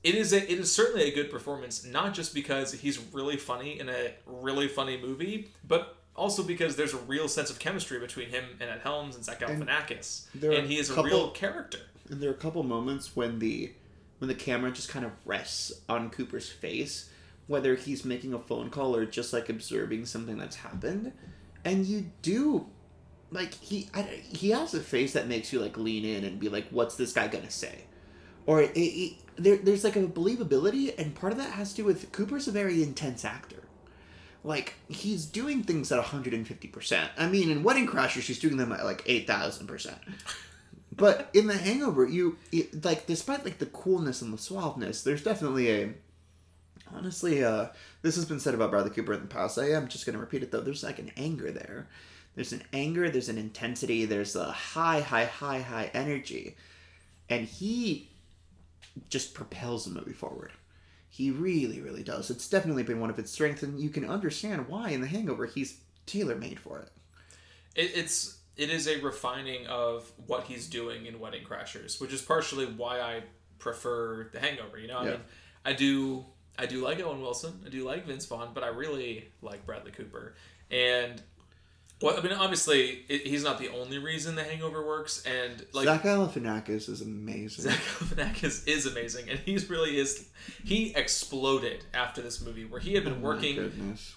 It is a, it is certainly a good performance not just because he's really funny in a really funny movie, but also because there's a real sense of chemistry between him and Ed Helms and Zach Galifianakis, are and he is a couple- real character. and there are a couple moments when the when the camera just kind of rests on cooper's face whether he's making a phone call or just like observing something that's happened and you do like he I, he has a face that makes you like lean in and be like, what's this guy gonna say? Or it, it, there, there's like a believability, and part of that has to do with Cooper's a very intense actor. Like he's doing things at 150. percent I mean, in Wedding Crashers, she's doing them at like 8,000 percent. But in The Hangover, you it, like despite like the coolness and the suaveness, there's definitely a honestly uh this has been said about Bradley Cooper in the past. I am just gonna repeat it though. There's like an anger there. There's an anger. There's an intensity. There's a high, high, high, high energy, and he just propels the movie forward. He really, really does. It's definitely been one of its strengths, and you can understand why in The Hangover he's tailor made for it. it. It's it is a refining of what he's doing in Wedding Crashers, which is partially why I prefer The Hangover. You know, I Yeah. mean, I do I do like Owen Wilson, I do like Vince Vaughn, but I really like Bradley Cooper. And well, I mean, obviously, it, he's not the only reason The Hangover works, and like Zach Galifianakis is amazing. Zach Galifianakis is amazing, and he's really is. He exploded after this movie, where he had been Oh working.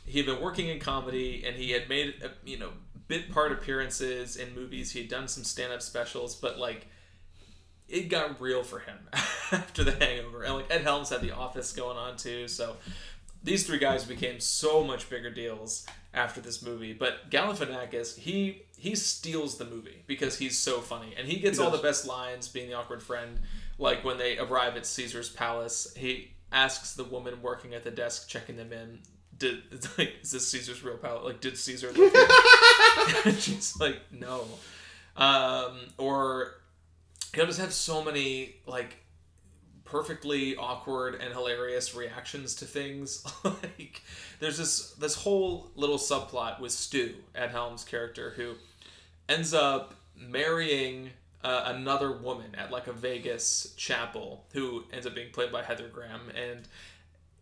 He had been working in comedy, and he had made uh, you know bit part appearances in movies. He had done some stand up specials, but like it got real for him after The Hangover, and like Ed Helms had The Office going on too. So these three guys became so much bigger deals after this movie. But Galifianakis, he he steals the movie because he's so funny, and he gets He all the best lines, being the awkward friend. Like when they arrive at Caesar's palace, he asks the woman working at the desk checking them in. Did like is this Caesar's real palace? Like did Caesar live here? she's like no. Um, or he'll just have so many like perfectly awkward and hilarious reactions to things. like there's this this whole little subplot with Stu, Ed Helms' character, who ends up marrying uh, another woman at like a Vegas chapel, who ends up being played by Heather Graham, and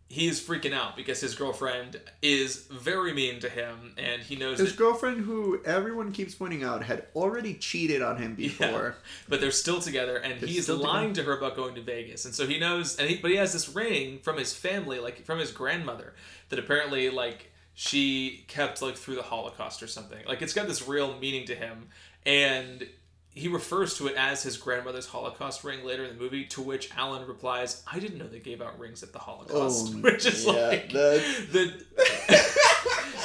he's freaking out because his girlfriend is very mean to him, and he knows His that girlfriend, who everyone keeps pointing out, had already cheated on him before. but they're still together and he's still lying to her about going to Vegas. And so he knows and he but he has this ring from his family like from his grandmother that apparently like she kept like through the Holocaust or something. Like it's got this real meaning to him. And he refers to it as his grandmother's Holocaust ring later in the movie to which Alan replies I didn't know they gave out rings at the Holocaust Oh, which is yeah, like that's- the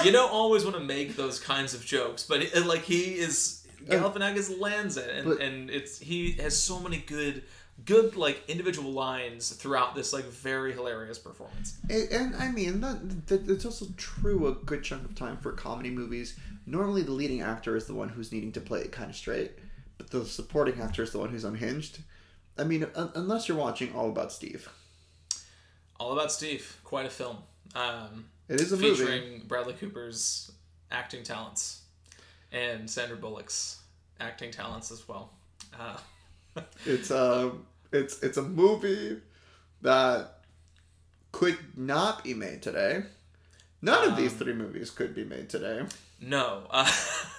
you don't always want to make those kinds of jokes, but it, like he is uh, Galifianakis lands it, and, But- and it's he has so many good, good like individual lines throughout this like very hilarious performance. And, and I mean, that, that that's also true a good chunk of time for comedy movies. Normally, the leading actor is the one who's needing to play it kind of straight, but the supporting actor is the one who's unhinged. I mean, un- unless you're watching All About Steve. All about Steve, quite a film. Um, It is a movie. featuring Bradley Cooper's acting talents and Sandra Bullock's acting talents as well. Uh, It's a it's it's a movie that could not be made today. None of these Um, three movies could be made today. No. Uh,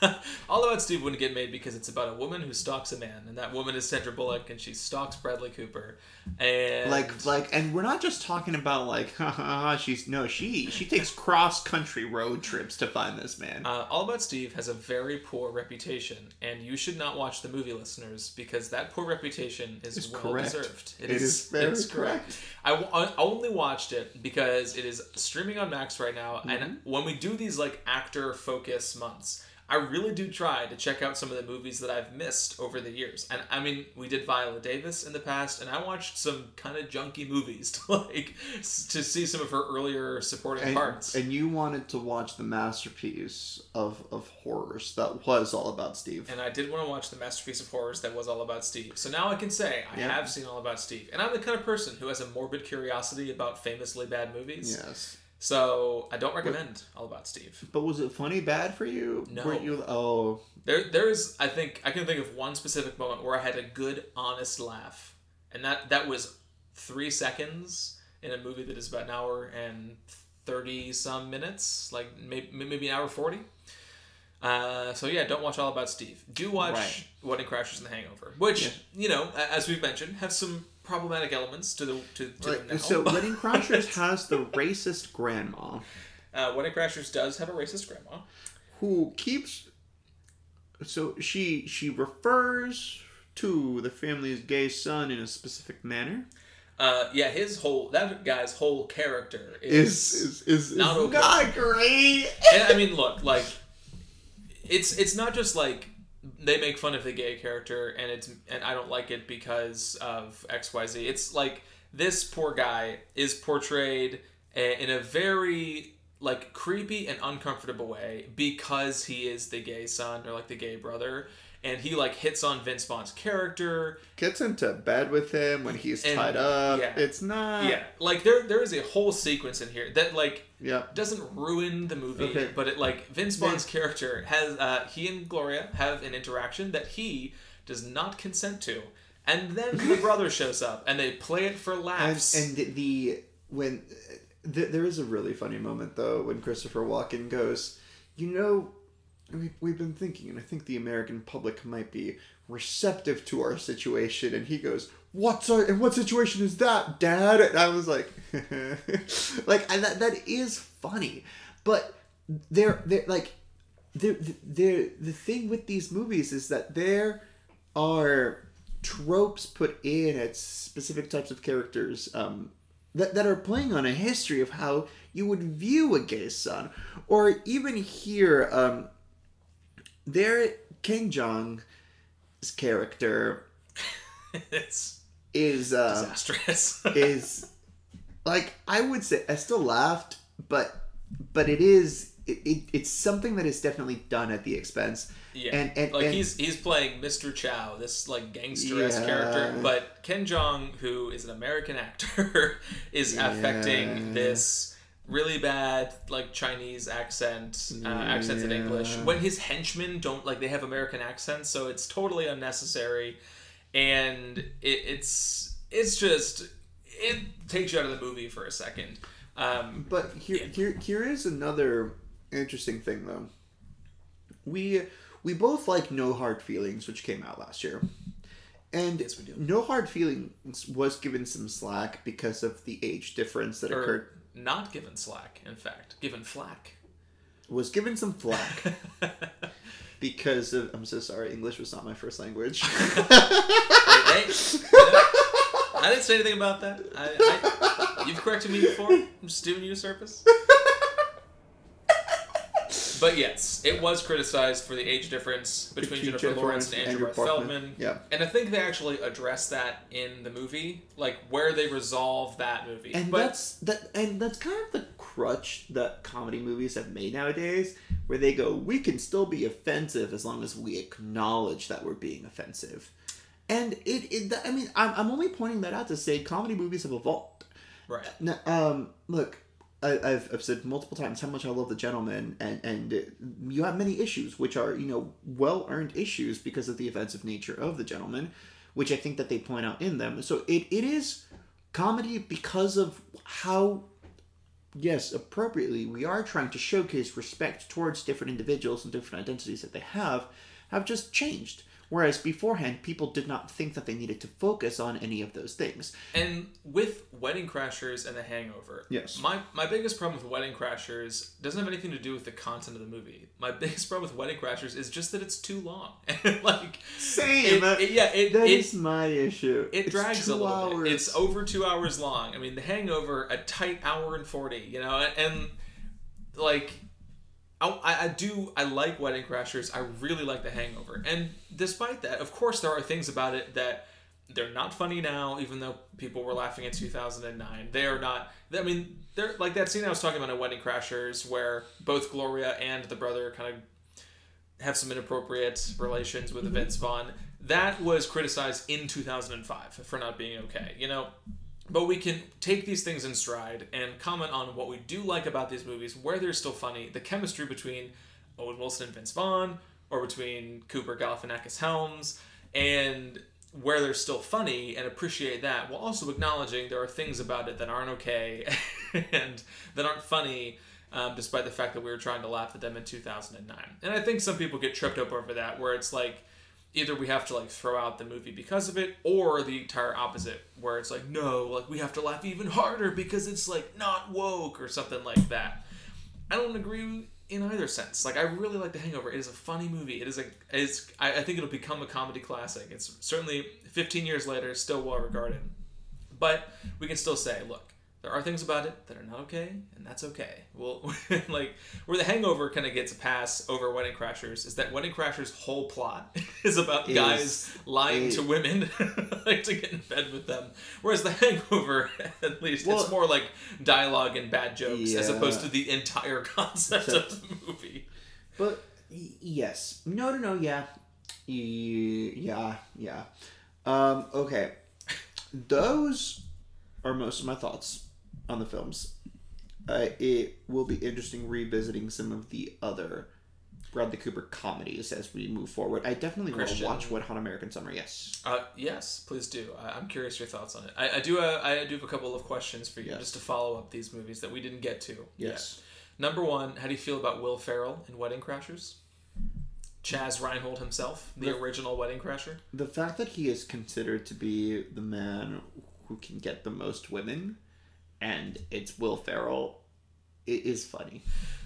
All About Steve wouldn't get made because it's about a woman who stalks a man, and that woman is Sandra Bullock, and she stalks Bradley Cooper. And Like like, and we're not just talking about like, ha ha ha. She's no, she she takes cross country road trips to find this man. uh, All About Steve has a very poor reputation, and you should not watch the movie, listeners, because that poor reputation is It's well correct. deserved. It is very it's correct. I, w- I only watched it because it is streaming on Max right now, Mm-hmm. and when we do these like actor focus months, I really do try to check out some of the movies that I've missed over the years. And I mean, we did Viola Davis in the past, and I watched some kind of junky movies to like s- to see some of her earlier supporting and, parts. and you wanted to watch the masterpiece of, of horrors that was all about Steve. and I did want to watch the masterpiece of horrors that was all about Steve. So now I can say I Yeah. have seen all about Steve, and I'm the kind of person who has a morbid curiosity about famously bad movies. yes. So I don't recommend All About Steve. But was it funny bad for you? No. Weren't you oh There, there is. I think I can think of one specific moment where I had a good, honest laugh, and that that was three seconds in a movie that is about an hour and thirty some minutes, like maybe maybe an hour forty. Uh, so yeah, don't watch All About Steve. Do watch Right. Wedding Crashers and The Hangover, which Yeah. you know, as we've mentioned, have some problematic elements to the to, to now. so Wedding Crashers has the racist grandma uh, Wedding Crashers does have a racist grandma. who keeps so she she refers to the family's gay son in a specific manner. Uh, yeah, his whole that guy's whole character is, Is is, is not not, okay. not great. and I mean, look, like it's it's not just like they make fun of the gay character and it's and I don't like it because of X Y Z. It's like this poor guy is portrayed a- in a very like creepy and uncomfortable way because he is the gay son or like the gay brother and he like hits on Vince Vaughn's character Gets into bed with him when he's And- tied up. yeah. It's not. yeah like there there is a whole sequence in here that like Yeah. doesn't ruin the movie, Okay. but it like Vince Vaughn's character has uh, he and Gloria have an interaction that he does not consent to, and then the brother shows up and they play it for And, laughs. and the when th- there is a really funny moment though when Christopher Walken goes, you know, we, we've been thinking, and I think the American public might be receptive to our situation. And he goes, "What's our and what situation is that, Dad?" And I was like, like that that is funny, but they're they're like they're, they're, the thing with these movies is that there are tropes put in at specific types of characters um, that, that are playing on a history of how you would view a gay son. Or even here, um, there, Ken Jeong's character it's is uh, disastrous. is like I would say I still laughed, but but it is it, it, it's something that is definitely done at the expense. yeah, and- and- like and- he's he's playing Mr. Chow, this like gangster esque Yeah. character, but Ken Jeong, who is an American actor, is affecting this really bad like Chinese accent, uh, accents in English. When his henchmen don't like, they have American accents, so it's totally unnecessary, and it, it's it's just it takes you out of the movie for a second. Um, But here, here, here is another interesting thing, though. We we both like No Hard Feelings, which came out last year, and Yes, we do. No Hard Feelings was given some slack because of the age difference that occurred. Not given slack, in fact, given flack. Was given some flack because of. I'm so sorry. English was not my first language. I didn't say anything about that. I, I, you've corrected me before. I'm just doing you a service. But yes, it was criticized for the age difference between, Between Jennifer, Lawrence and Andrew, Barth Feldman. Yeah. And I think they actually address that in the movie, like where they resolve that movie. And but that's that, and that's kind of the crutch that comedy movies have made nowadays, where they go, we can still be offensive as long as we acknowledge that we're being offensive. And it, it I mean, I'm, I'm only pointing that out to say comedy movies have evolved. right. Now, um, look, I, I've, I've said multiple times how much I love The Gentlemen, and and you have many issues, which are you know well earned issues because of the offensive nature of The Gentlemen, which I think that they point out in them. So it, it is comedy because of how yes appropriately we are trying to showcase respect towards different individuals and different identities that they have have just changed whereas beforehand people did not think that they needed to focus on any of those things And with Wedding Crashers and The Hangover, Yes. my my biggest problem with Wedding Crashers doesn't have anything to do with the content of the movie. My biggest problem with Wedding Crashers is just that it's too long. like Same. it, it- yeah, it That it, is my issue. it It's drags a little hours. bit. It's over two hours long. I mean, The Hangover, a tight hour and forty. You know, and, and like. I, I do I like Wedding Crashers. I really like The Hangover, and despite that, of course, there are things about it that they're not funny now. Even though people were laughing in two thousand and nine, they are not. I mean, they're like that scene I was talking about in Wedding Crashers, where both Gloria and the brother kind of have some inappropriate relations with mm-hmm. Vince Vaughn. That was criticized in 2005 for not being okay, you know? But we can take these things in stride and comment on what we do like about these movies, where they're still funny, the chemistry between Owen Wilson and Vince Vaughn, or between Cooper Goff and Galifianakis Helms, and where they're still funny and appreciate that while also acknowledging there are things about it that aren't okay and that aren't funny um, despite the fact that we were trying to laugh at them in 2009 and i think some people get tripped up over that where it's like either we have to like throw out the movie because of it or the entire opposite where it's like no like we have to laugh even harder because it's like not woke or something like that i don't agree in either sense. Like I really like The Hangover. It is a funny movie. It is a it's I, I think it'll become a comedy classic. It's certainly 15 years later still well regarded. But we can still say, look, there are things about it that are not okay, and that's okay. Well, like where the Hangover kind of gets a pass over Wedding Crashers is that Wedding Crashers' whole plot is about Is- guys lying is- to women like to get in bed with them. Whereas the Hangover, at least, Well- it's more like dialogue and bad jokes as opposed to the entire concept of the movie. But yes, no, no, no, yeah, yeah, yeah. Um, okay, those are most of my thoughts on the films. Uh, it will be interesting revisiting some of the other Bradley Cooper comedies as we move forward. I definitely want to watch Wet Hot American Summer. Yes. Uh, yes, please do. I, I'm curious your thoughts on it. I, I do. Uh, I do have a couple of questions for you Yes. just to follow up these movies that we didn't get to. Yes. yet. Number one, how do you feel about Will Ferrell in Wedding Crashers? Chaz Reinhold himself, the The- original Wedding Crasher. The fact that he is considered to be the man who can get the most women, and it's Will Ferrell, it is funny.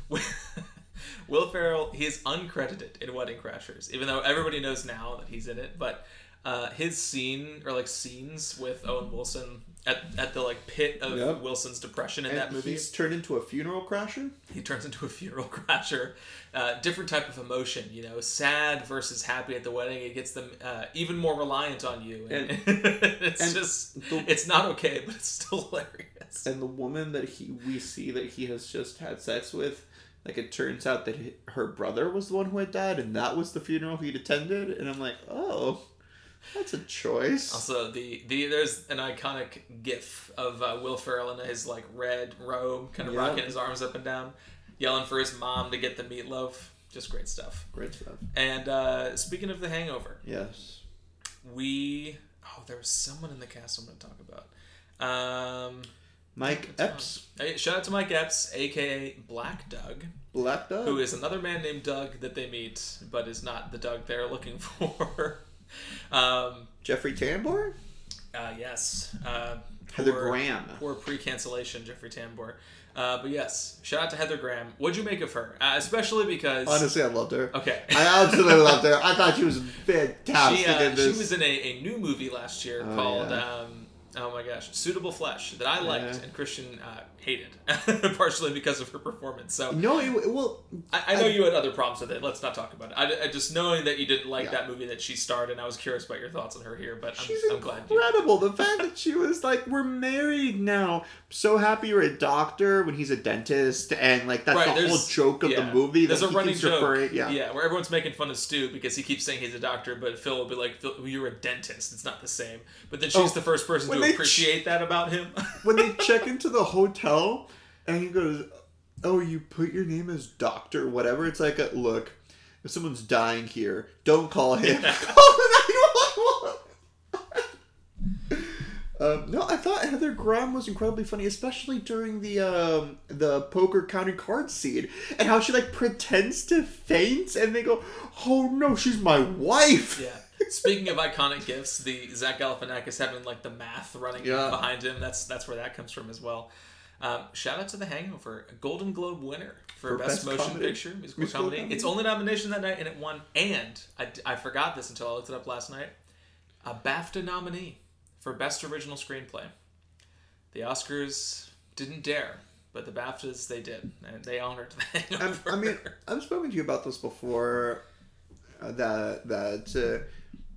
Will Ferrell, he is uncredited in Wedding Crashers, even though everybody knows now that he's in it. But uh, his scene or like scenes with Owen Wilson at, at the like pit of Yep. Wilson's depression in And that movie, he's turned into a funeral crasher. he turns into a funeral crasher. Uh, different type of emotion, you know, sad versus happy at the wedding. It gets them uh, even more reliant on you, and, it's and just the- it's not okay, but it's still hilarious. And the woman that he we see that he has just had sex with, like it turns out that her brother was the one who had died, and that was the funeral he'd attended. And I'm like, oh, that's a choice. Also, the, the there's an iconic GIF of uh, Will Ferrell in his like red robe, kind of Yeah. rocking his arms up and down, yelling for his mom to get the meatloaf. Just great stuff. Great stuff. And uh, speaking of The Hangover, Yes. we oh there was someone in the cast I'm going to talk about. Um, Mike Epps, Hey, shout out to Mike Epps, aka Black Doug, Black Dog. who is another man named Doug that they meet, but is not the Doug they're looking for. Um, Jeffrey Tambor, uh, yes. Uh, Heather poor- Graham. Poor pre-cancellation, Jeffrey Tambor. Uh, but yes, shout out to Heather Graham. What'd you make of her? Uh, especially because Honestly, I loved her. okay, I absolutely loved her. I thought she was fantastic she uh, she was in a, a new movie last year Oh, called yeah. um, oh my gosh, Suitable Flesh that I liked Yeah. and Christian uh, hated, partially because of her performance. So no, it, well, I, I know I- you had other problems with it. Let's not talk about it. I, I just knowing that you didn't like Yeah. that movie that she starred in, I was curious about your thoughts on her here. But she's I'm, I'm glad you. incredible. The fact that she was like, "We're married now." So happy you're a doctor when he's a dentist, and like that's Right, the whole joke of yeah. the movie. There's that a running joke, referring- Yeah. yeah, where everyone's making fun of Stu because he keeps saying he's a doctor, but Phil will be like, "Phil, "You're a dentist. It's not the same." But then she's Oh, the first person to they ch- appreciate that about him. when they check into the hotel and he goes, "Oh, you put your name as doctor, whatever." It's like, a, look, if someone's dying here, don't call him. call the 911. Um, no, I thought Heather Graham was incredibly funny, especially during the um, the poker counting cards scene, and how she like pretends to faint, and they go, "Oh no, she's my wife." yeah. Speaking of iconic gifts, the Zach Galifianakis having like the math running Yeah. behind him. That's that's where that comes from as well. Um, shout out to The Hangover, a Golden Globe winner for, For Best, Best Motion Comedy. Picture, musical, Musical comedy. comedy. Its only nomination that night, and it won. And I, I forgot this until I looked it up last night. A BAFTA nominee for Best Original Screenplay. The Oscars didn't dare, but the BAFTAs they did, and they honored The Hangover. I mean, I've spoken to you about this before. Uh, that that uh,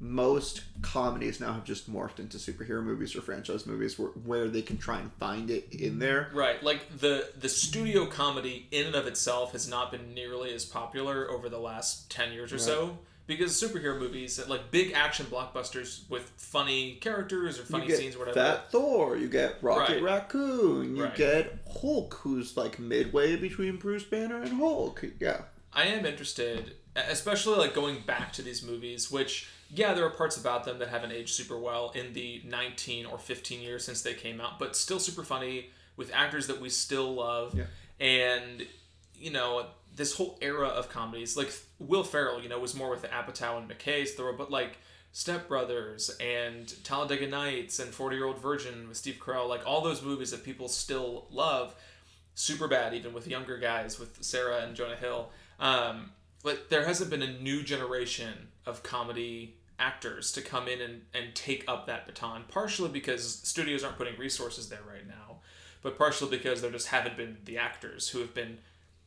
most comedies now have just morphed into superhero movies or franchise movies, where where they can try and find it in there. Right, like the the studio comedy in and of itself has not been nearly as popular over the last ten years or so because superhero movies, like big action blockbusters with funny characters or funny you get scenes, or whatever. Fat Thor, you get Rocket Right. Raccoon, you Right. get Hulk, who's like midway between Bruce Banner and Hulk. Yeah, I am interested, especially like going back to these movies, which yeah, there are parts about them that haven't aged super well in the 19 or 15 years since they came out, but still super funny with actors that we still love. Yeah. And you know, this whole era of comedies, like Will Ferrell, you know, was more with the Apatow and McKay's throw, but like Step Brothers and Talladega Nights and 40 Year Old Virgin with Steve Carell, like all those movies that people still love super bad, even with younger guys, with Cera and Jonah Hill. Um, but there hasn't been a new generation of comedy actors to come in and, and take up that baton, partially because studios aren't putting resources there right now, but partially because there just haven't been the actors who have been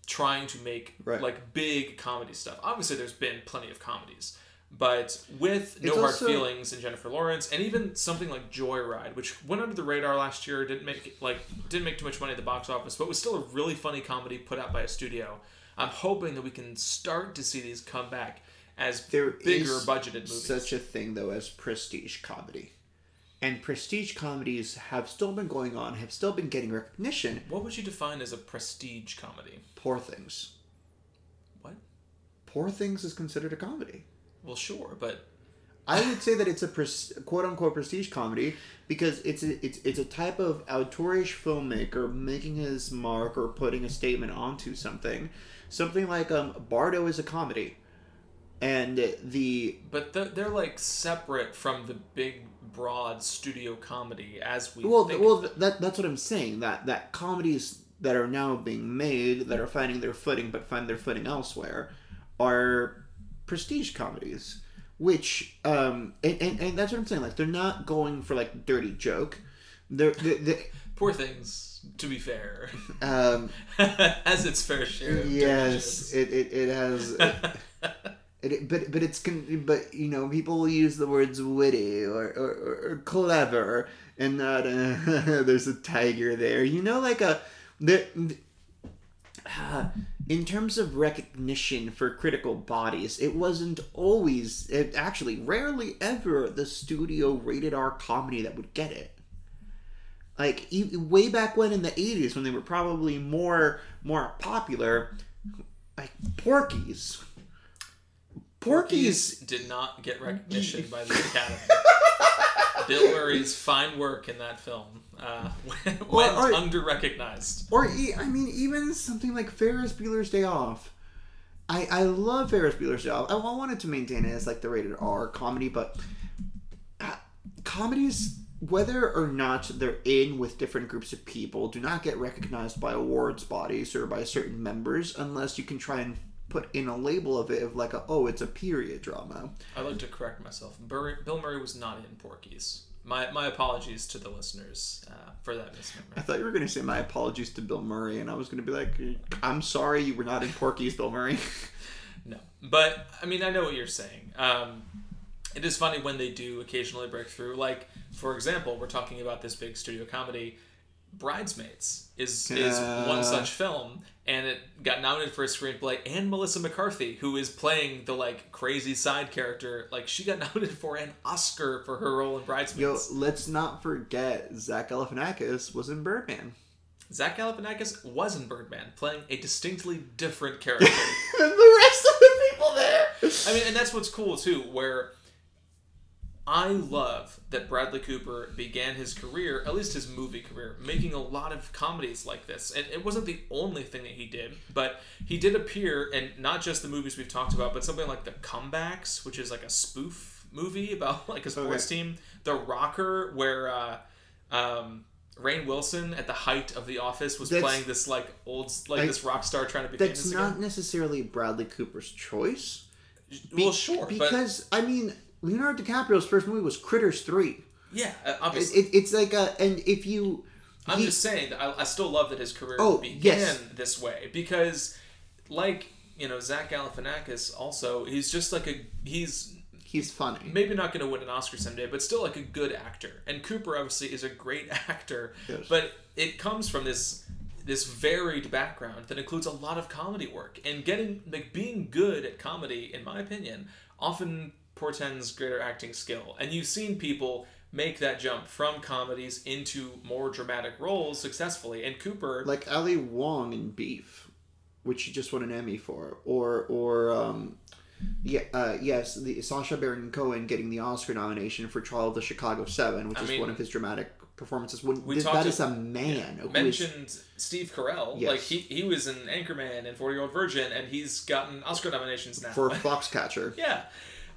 trying to make Right. like big comedy stuff. Obviously, there's been plenty of comedies, but with No It's Hard also- Feelings and Jennifer Lawrence, and even something like Joyride, which went under the radar last year, didn't make like didn't make too much money at the box office, but was still a really funny comedy put out by a studio. I'm hoping that we can start to see these come back as There bigger budgeted movies. such a thing though as prestige comedy, and prestige comedies have still been going on, have still been getting recognition. what would you define as a prestige comedy? Poor Things. What? Poor Things is considered a comedy. Well, sure, but I would say that it's a pres- quote unquote prestige comedy because it's a, it's it's a type of auteurish filmmaker making his mark or putting a statement onto something. Something like um, Bardo is a comedy, and the but they're, they're like separate from the big broad studio comedy as we well think. well that that's what I'm saying that that comedies that are now being made that are finding their footing but find their footing elsewhere are prestige comedies which um and, and, and that's what i'm saying like they're not going for like dirty joke. They're, they poor things to be fair. Um as its fair share of yes it, it, it has jokes. It, but but it's but you know people use the words witty or, or, or clever and not uh, there's a tiger there. You know like a the, uh, in terms of recognition for critical bodies it wasn't always it actually rarely ever the studio rated R comedy that would get it. Like way back when in the 80s when they were probably more more popular like Porky's Porky's did not get recognition by the Academy. Bill Murray's fine work in that film uh, went Or- or- under recognized. Or e- I mean, even something like Ferris Bueller's Day Off. I I love Ferris Bueller's Day Off. I wanted to maintain it as like the rated R comedy, but uh, comedies, whether or not they're in with different groups of people, do not get recognized by awards bodies or by certain members unless you can try and put in a label of it of like a oh it's a period drama. I'd like to correct myself. Bur- Bill Murray was not in Porky's. My, my apologies to the listeners uh, for that I thought you were going to say my apologies to Bill Murray, and I was going to be like, I'm sorry you were not in Porky's, Bill Murray. No, but I mean I know what you're saying. Um, it is funny when they do occasionally break through. Like for example, we're talking about this big studio comedy. Bridesmaids is is one such film, and it got nominated for a screenplay. And Melissa McCarthy, who is playing the like crazy side character, like she got nominated for an Oscar for her role in Bridesmaids. Yo, let's not forget Zach Galifianakis was in Birdman. Zach Galifianakis was in Birdman, playing a distinctly different character. than the rest of the people there. I mean, and that's what's cool too, where I love that Bradley Cooper began his career, at least his movie career, making a lot of comedies like this. And it wasn't the only thing that he did, but he did appear in not just the movies we've talked about, but something like The Comebacks, which is like a spoof movie about like a sports team. The Rocker, where uh, um, Rainn Wilson, at the height of The Office, was That's- playing this like old, like I- this rock star trying to be That's famous not again. necessarily Bradley Cooper's choice. well, sure, but Because I mean, Leonardo DiCaprio's first movie was Critters Three. yeah, uh, It, obviously. it, it's like a, and if you, I'm he- just saying that I, I still love that his career Oh, began yes. this way because, like you know, Zach Galifianakis also he's just like a he's he's funny. maybe not going to win an Oscar someday, but still like a good actor. And Cooper obviously is a great actor, Yes. but it comes from this this varied background that includes a lot of comedy work and getting like being good at comedy, in my opinion, often portends greater acting skill. And you've seen people make that jump from comedies into more dramatic roles successfully. And Cooper, Like Ali Wong in Beef, which he just won an Emmy for, or or um, yeah, uh, yes, the Sacha Baron Cohen getting the Oscar nomination for Trial of the Chicago Seven, which I is mean, one of his dramatic performances. When we th- talked that to- is a man is mentioned Steve Carell. Yes. Like he, he was in Anchorman and Forty Year Old Virgin, and he's gotten Oscar nominations now. for Foxcatcher. yeah,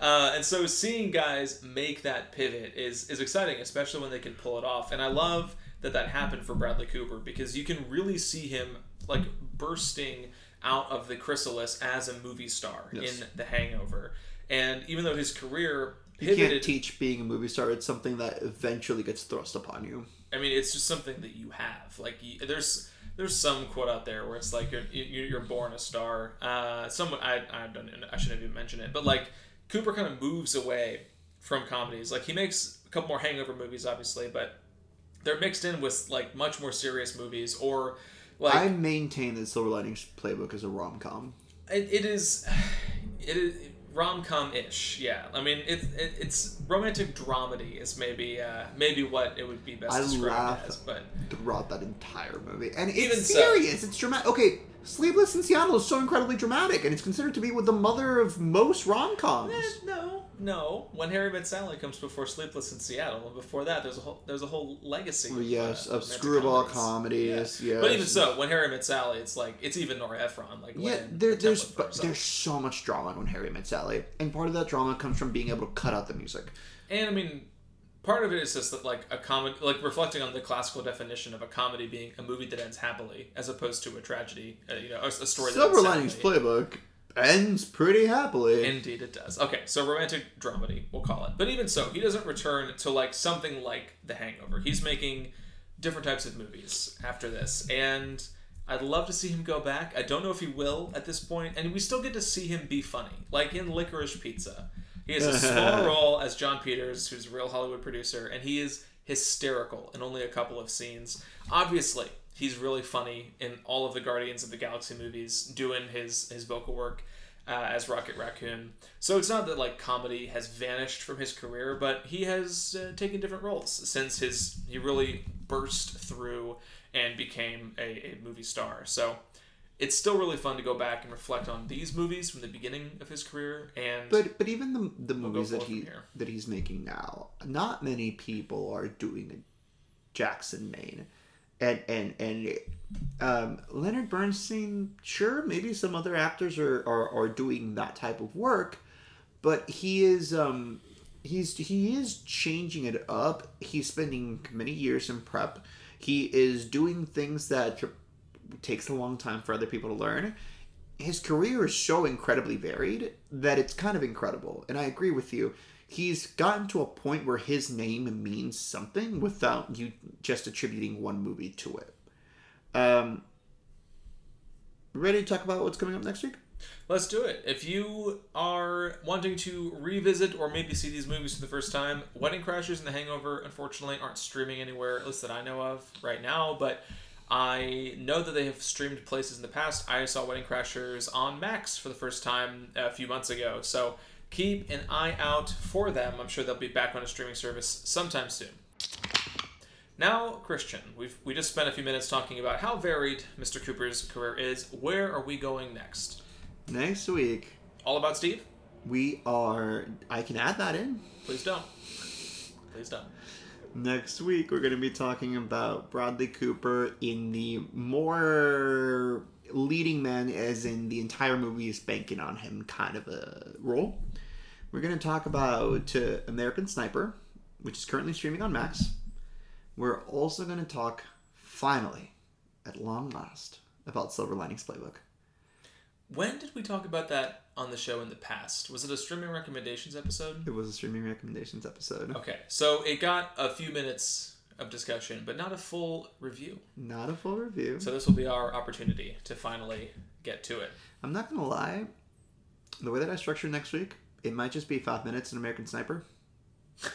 uh, and so seeing guys make that pivot is is exciting, especially when they can pull it off. And I love that that happened for Bradley Cooper because you can really see him like bursting out of the chrysalis as a movie star Yes. in The Hangover. And even though his career You can't teach being a movie star. It's something that eventually gets thrust upon you. I mean, it's just something that you have. Like, you, there's there's some quote out there where it's like you're you- you're born a star. Uh, someone I I don't I shouldn't even mention it, but like Cooper kind of moves away from comedies. Like he makes a couple more Hangover movies, obviously, but they're mixed in with like much more serious movies or like I maintain that Silver Linings Playbook is a rom com. it, it is it is rom com ish. Yeah, I mean it, it it's romantic dramedy is maybe uh, maybe what it would be best I described as, but. throughout that entire movie, and it's Even so- serious. It's dramatic. Okay, Sleepless in Seattle is so incredibly dramatic, and it's considered to be with the mother of most rom coms. Eh, no, no. When Harry Met Sally comes before Sleepless in Seattle, and before that, there's a whole there's a whole legacy. Of, yes, uh, of screwball comedies. comedies. Yes, But even so, when Harry Met Sally, it's like it's even Nora Ephron. Like Yeah, there, the there's but there's so much drama when Harry Met Sally, and part of that drama comes from being able to cut out the music. and I mean, part of it is just that like a comedy, like reflecting on the classical definition of a comedy being a movie that ends happily, as opposed to a tragedy. Uh, you know, a, a story. that Silver Linings. Playbook ends pretty happily. Indeed, it does. Okay, so romantic dramedy, we'll call it. But even so, he doesn't return to like something like The Hangover. He's making different types of movies after this, and I'd love to see him go back. I don't know if he will at this point, and we still get to see him be funny, like in Licorice Pizza. He has a small role as Jon Peters, who's a real Hollywood producer, and he is hysterical in only a couple of scenes. Obviously, he's really funny in all of the Guardians of the Galaxy movies, doing his his vocal work uh, as Rocket Raccoon. So it's not that like comedy has vanished from his career, but he has uh, taken different roles since his he really burst through and became a, a movie star. So it's still really fun to go back and reflect on these movies from the beginning of his career and But but even the the go movies that he that he's making now, not many people are doing a Jackson Maine, and and and um, Leonard Bernstein. Sure, maybe some other actors are, are are doing that type of work, but he is um he's he is changing it up. He's spending many years in prep. He is doing things that takes a long time for other people to learn his career is so incredibly varied that it's kind of incredible. And I agree with you. He's gotten to a point where his name means something without you just attributing one movie to it. Um, ready to talk about what's coming up next week? Let's do it. If you are wanting to revisit or maybe see these movies for the first time, Wedding Crashers and The Hangover, unfortunately, aren't streaming anywhere, at least that I know of right now. But I know that they have streamed places in the past. I saw Wedding Crashers on Max for the first time a few months ago. So keep an eye out for them. I'm sure they'll be back on a streaming service sometime soon. Now, Christian, we've we just spent a few minutes talking about how varied Mr. Cooper's career is. Where are we going next? Next week, All about Steve? we are. I can add that in. Please don't. Please don't. Next week, we're going to be talking about Bradley Cooper in the more leading man, as in the entire movie is banking on him kind of a role. We're going to talk about uh, American Sniper, which is currently streaming on Max. We're also going to talk, finally, at long last, about Silver Linings Playbook. When did we talk about that on the show in the past? Was it a streaming recommendations episode? It was a streaming recommendations episode. Okay, so it got a few minutes of discussion, but not a full review. Not a full review. So this will be our opportunity to finally get to it. I'm not going to lie. The way that I structure next week, it might just be five minutes in American Sniper.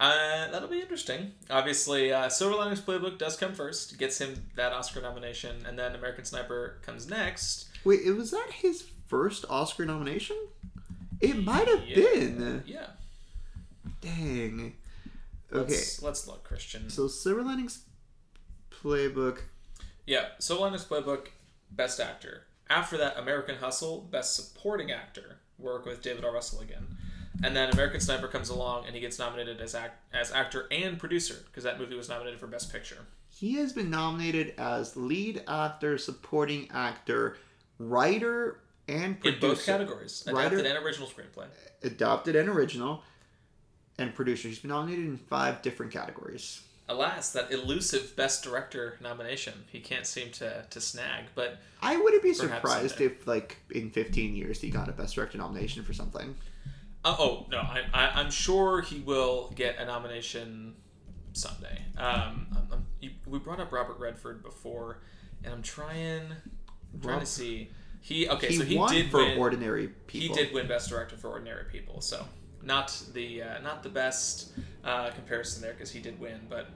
Uh, that'll be interesting. Obviously, uh, Silver Linings Playbook does come first, gets him that Oscar nomination, and then American Sniper comes next. Wait, it was that his first Oscar nomination? It might have Yeah. been. Yeah. Dang. Okay, Let's, let's look, Christian. so Silver Linings Playbook. Yeah, Silver Linings Playbook, Best Actor. After that, American Hustle, Best Supporting Actor, work with David O. Russell again. And then American Sniper comes along and he gets nominated as act- as actor and producer because that movie was nominated for Best Picture. He has been nominated as lead actor, supporting actor, writer, and producer. In both categories, Writer- adapted and original screenplay. Adopted and original, and producer. He's been nominated in five different categories. Alas, that elusive Best Director nomination he can't seem to, to snag. But I wouldn't be surprised someday. if, like, in 15 years he got a Best Director nomination for something. uh, oh no, I, I, I'm sure he will get a nomination someday. Um, I'm, I'm, you, we brought up Robert Redford before, and I'm trying trying Rob- to see. He okay, he so he did for win. Ordinary People. He did win Best Director for Ordinary People, so not the uh, not the best uh, comparison there because he did win. But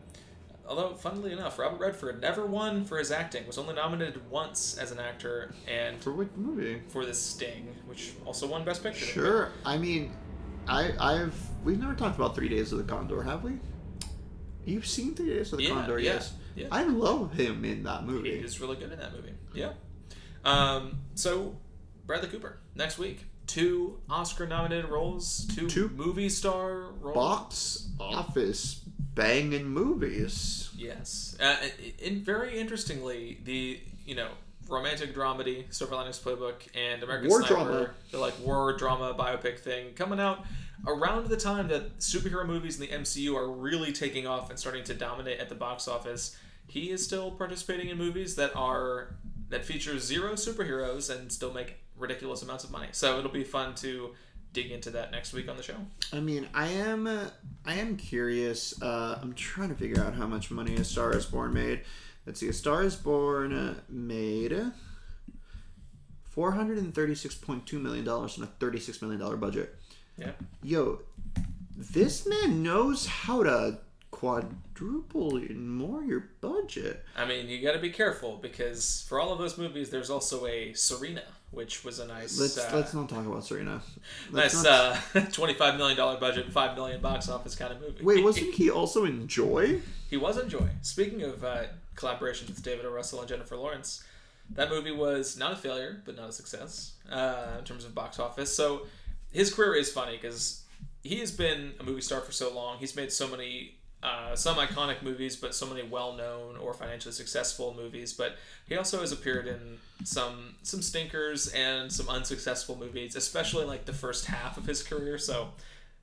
although, funnily enough, Robert Redford never won for his acting. Was only nominated once as an actor and For what movie? for The Sting, which also won Best Picture. Sure. I mean, I I've we've never talked about Three Days of the Condor, have we? You've seen Three Days of the Yeah, Condor, yeah, yes. yeah. I love him in that movie. He is really good in that movie. Yeah. Um, so Bradley Cooper next week. Two Oscar-nominated roles, two, Two movie star roles. Box office banging movies. Yes, uh, and very interestingly, the you know romantic dramedy, Silver Linings Playbook, and American War Sniper, drama. the like war drama biopic thing coming out around the time that superhero movies in the MCU are really taking off and starting to dominate at the box office. He is still participating in movies that are that feature zero superheroes and still make ridiculous amounts of money. So it'll be fun to dig into that next week on the show. I mean, I am uh, I am curious. Uh, I'm trying to figure out how much money A Star Is Born made. Let's see. A Star Is Born made four hundred and thirty-six point two million dollars on a thirty-six million dollar budget. Yeah. Yo, this man knows how to quadruple and more your budget. I mean, you got to be careful because for all of those movies, there's also a Serena, which was a nice, Let's uh, let's not talk about Serena. Let's nice not- uh, twenty-five million dollar budget, five million box office kind of movie. Wait, wasn't he also in Joy? he was in Joy. Speaking of uh, collaborations with David O. Russell and Jennifer Lawrence, that movie was not a failure, but not a success uh, in terms of box office. So his career is funny because he has been a movie star for so long. He's made so many. Uh, some iconic movies, but so many well-known or financially successful movies. But he also has appeared in some some stinkers and some unsuccessful movies, especially like the first half of his career. So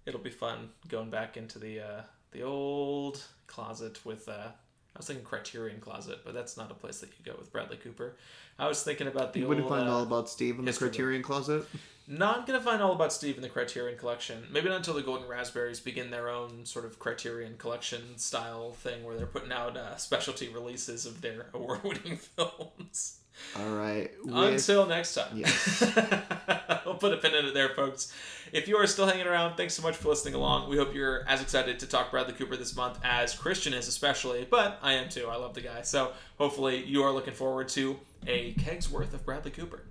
it'll be fun going back into the uh, the old closet with. Uh, I was thinking Criterion Closet, but that's not a place that you go with Bradley Cooper. I was thinking about the You old. wouldn't find uh, all about Steve in the. Criterion Closet. Not gonna find all about Steve in the Criterion Collection. Maybe not until the Golden Raspberries begin their own sort of Criterion Collection style thing, where they're putting out uh, specialty releases of their award-winning films. All right. With, Until next time. Yes. I'll put a pin in it there, folks. If you are still hanging around, thanks so much for listening along. We hope you're as excited to talk Bradley Cooper this month as Christian is, especially. But I am too. I love the guy. So hopefully you are looking forward to a keg's worth of Bradley Cooper.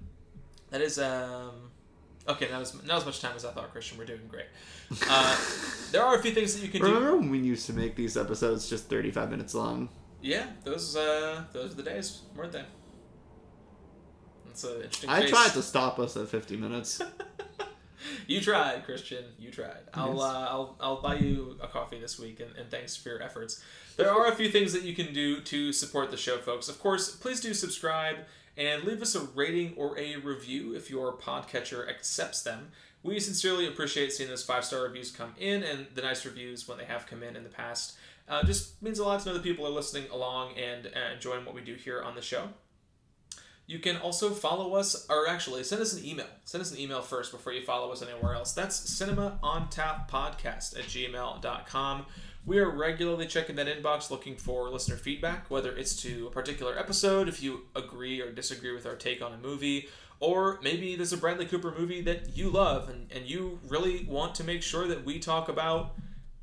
That is um. Okay, not as, not as much time as I thought, Christian. We're doing great. Uh, there are a few things that you can do. Remember when we used to make these episodes just 35 minutes long? Yeah, those uh, those are the days, weren't they? That's an interesting. I face. tried to stop us at 50 minutes. You tried, Christian. You tried. I'll, Yes. uh, I'll, I'll buy you a coffee this week, and, and thanks for your efforts. There are a few things that you can do to support the show, folks. Of course, please do subscribe and leave us a rating or a review if your podcatcher accepts them. We sincerely appreciate seeing those five star reviews come in and the nice reviews when they have come in in the past. Uh, just means a lot to know that people are listening along and uh, enjoying what we do here on the show. You can also follow us, or actually, send us an email. Send us an email first before you follow us anywhere else. That's cinema on tap podcast at gmail.com. We are regularly checking that inbox looking for listener feedback, whether it's to a particular episode, if you agree or disagree with our take on a movie, or maybe there's a Bradley Cooper movie that you love and, and you really want to make sure that we talk about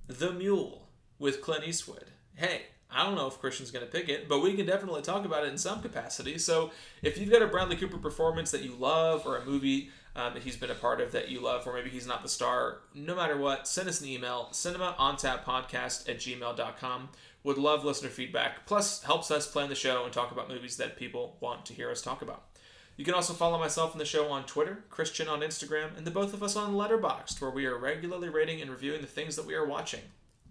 The Mule with Clint Eastwood. Hey, I don't know if Christian's going to pick it, but we can definitely talk about it in some capacity. So if you've got a Bradley Cooper performance that you love or a movie um, that he's been a part of that you love, or maybe he's not the star, no matter what, send us an email, cinemaontappodcast at gmail.com. Would love listener feedback, plus helps us plan the show and talk about movies that people want to hear us talk about. You can also follow myself and the show on Twitter, Christian on Instagram, and the both of us on Letterboxd, where we are regularly rating and reviewing the things that we are watching.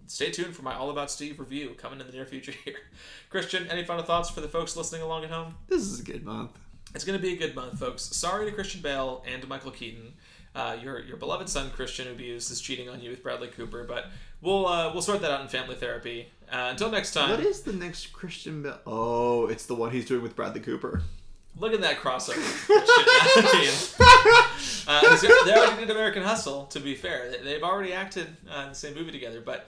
Stay tuned for my All About Steve review coming in the near future here. Christian, any final thoughts for the folks listening along at home? This is a good month. It's going to be a good month, folks. Sorry to Christian Bale and to Michael Keaton. uh, your your beloved son Christian Ubuse is cheating on you with Bradley Cooper. But we'll uh, we'll sort that out in family therapy. Uh, until next time. What is the next Christian Bale? Oh, it's the one he's doing with Bradley Cooper. Look at that crossover. Uh, they already did American Hustle. To be fair, They- they've already acted uh, in the same movie together. But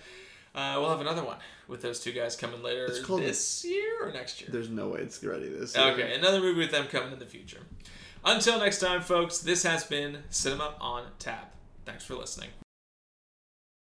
uh, we'll have another one with those two guys coming later It's called- this year or next year. There's no way it's ready this year. Okay, another movie with them coming in the future. Until next time, folks, this has been Cinema on Tap. Thanks for listening.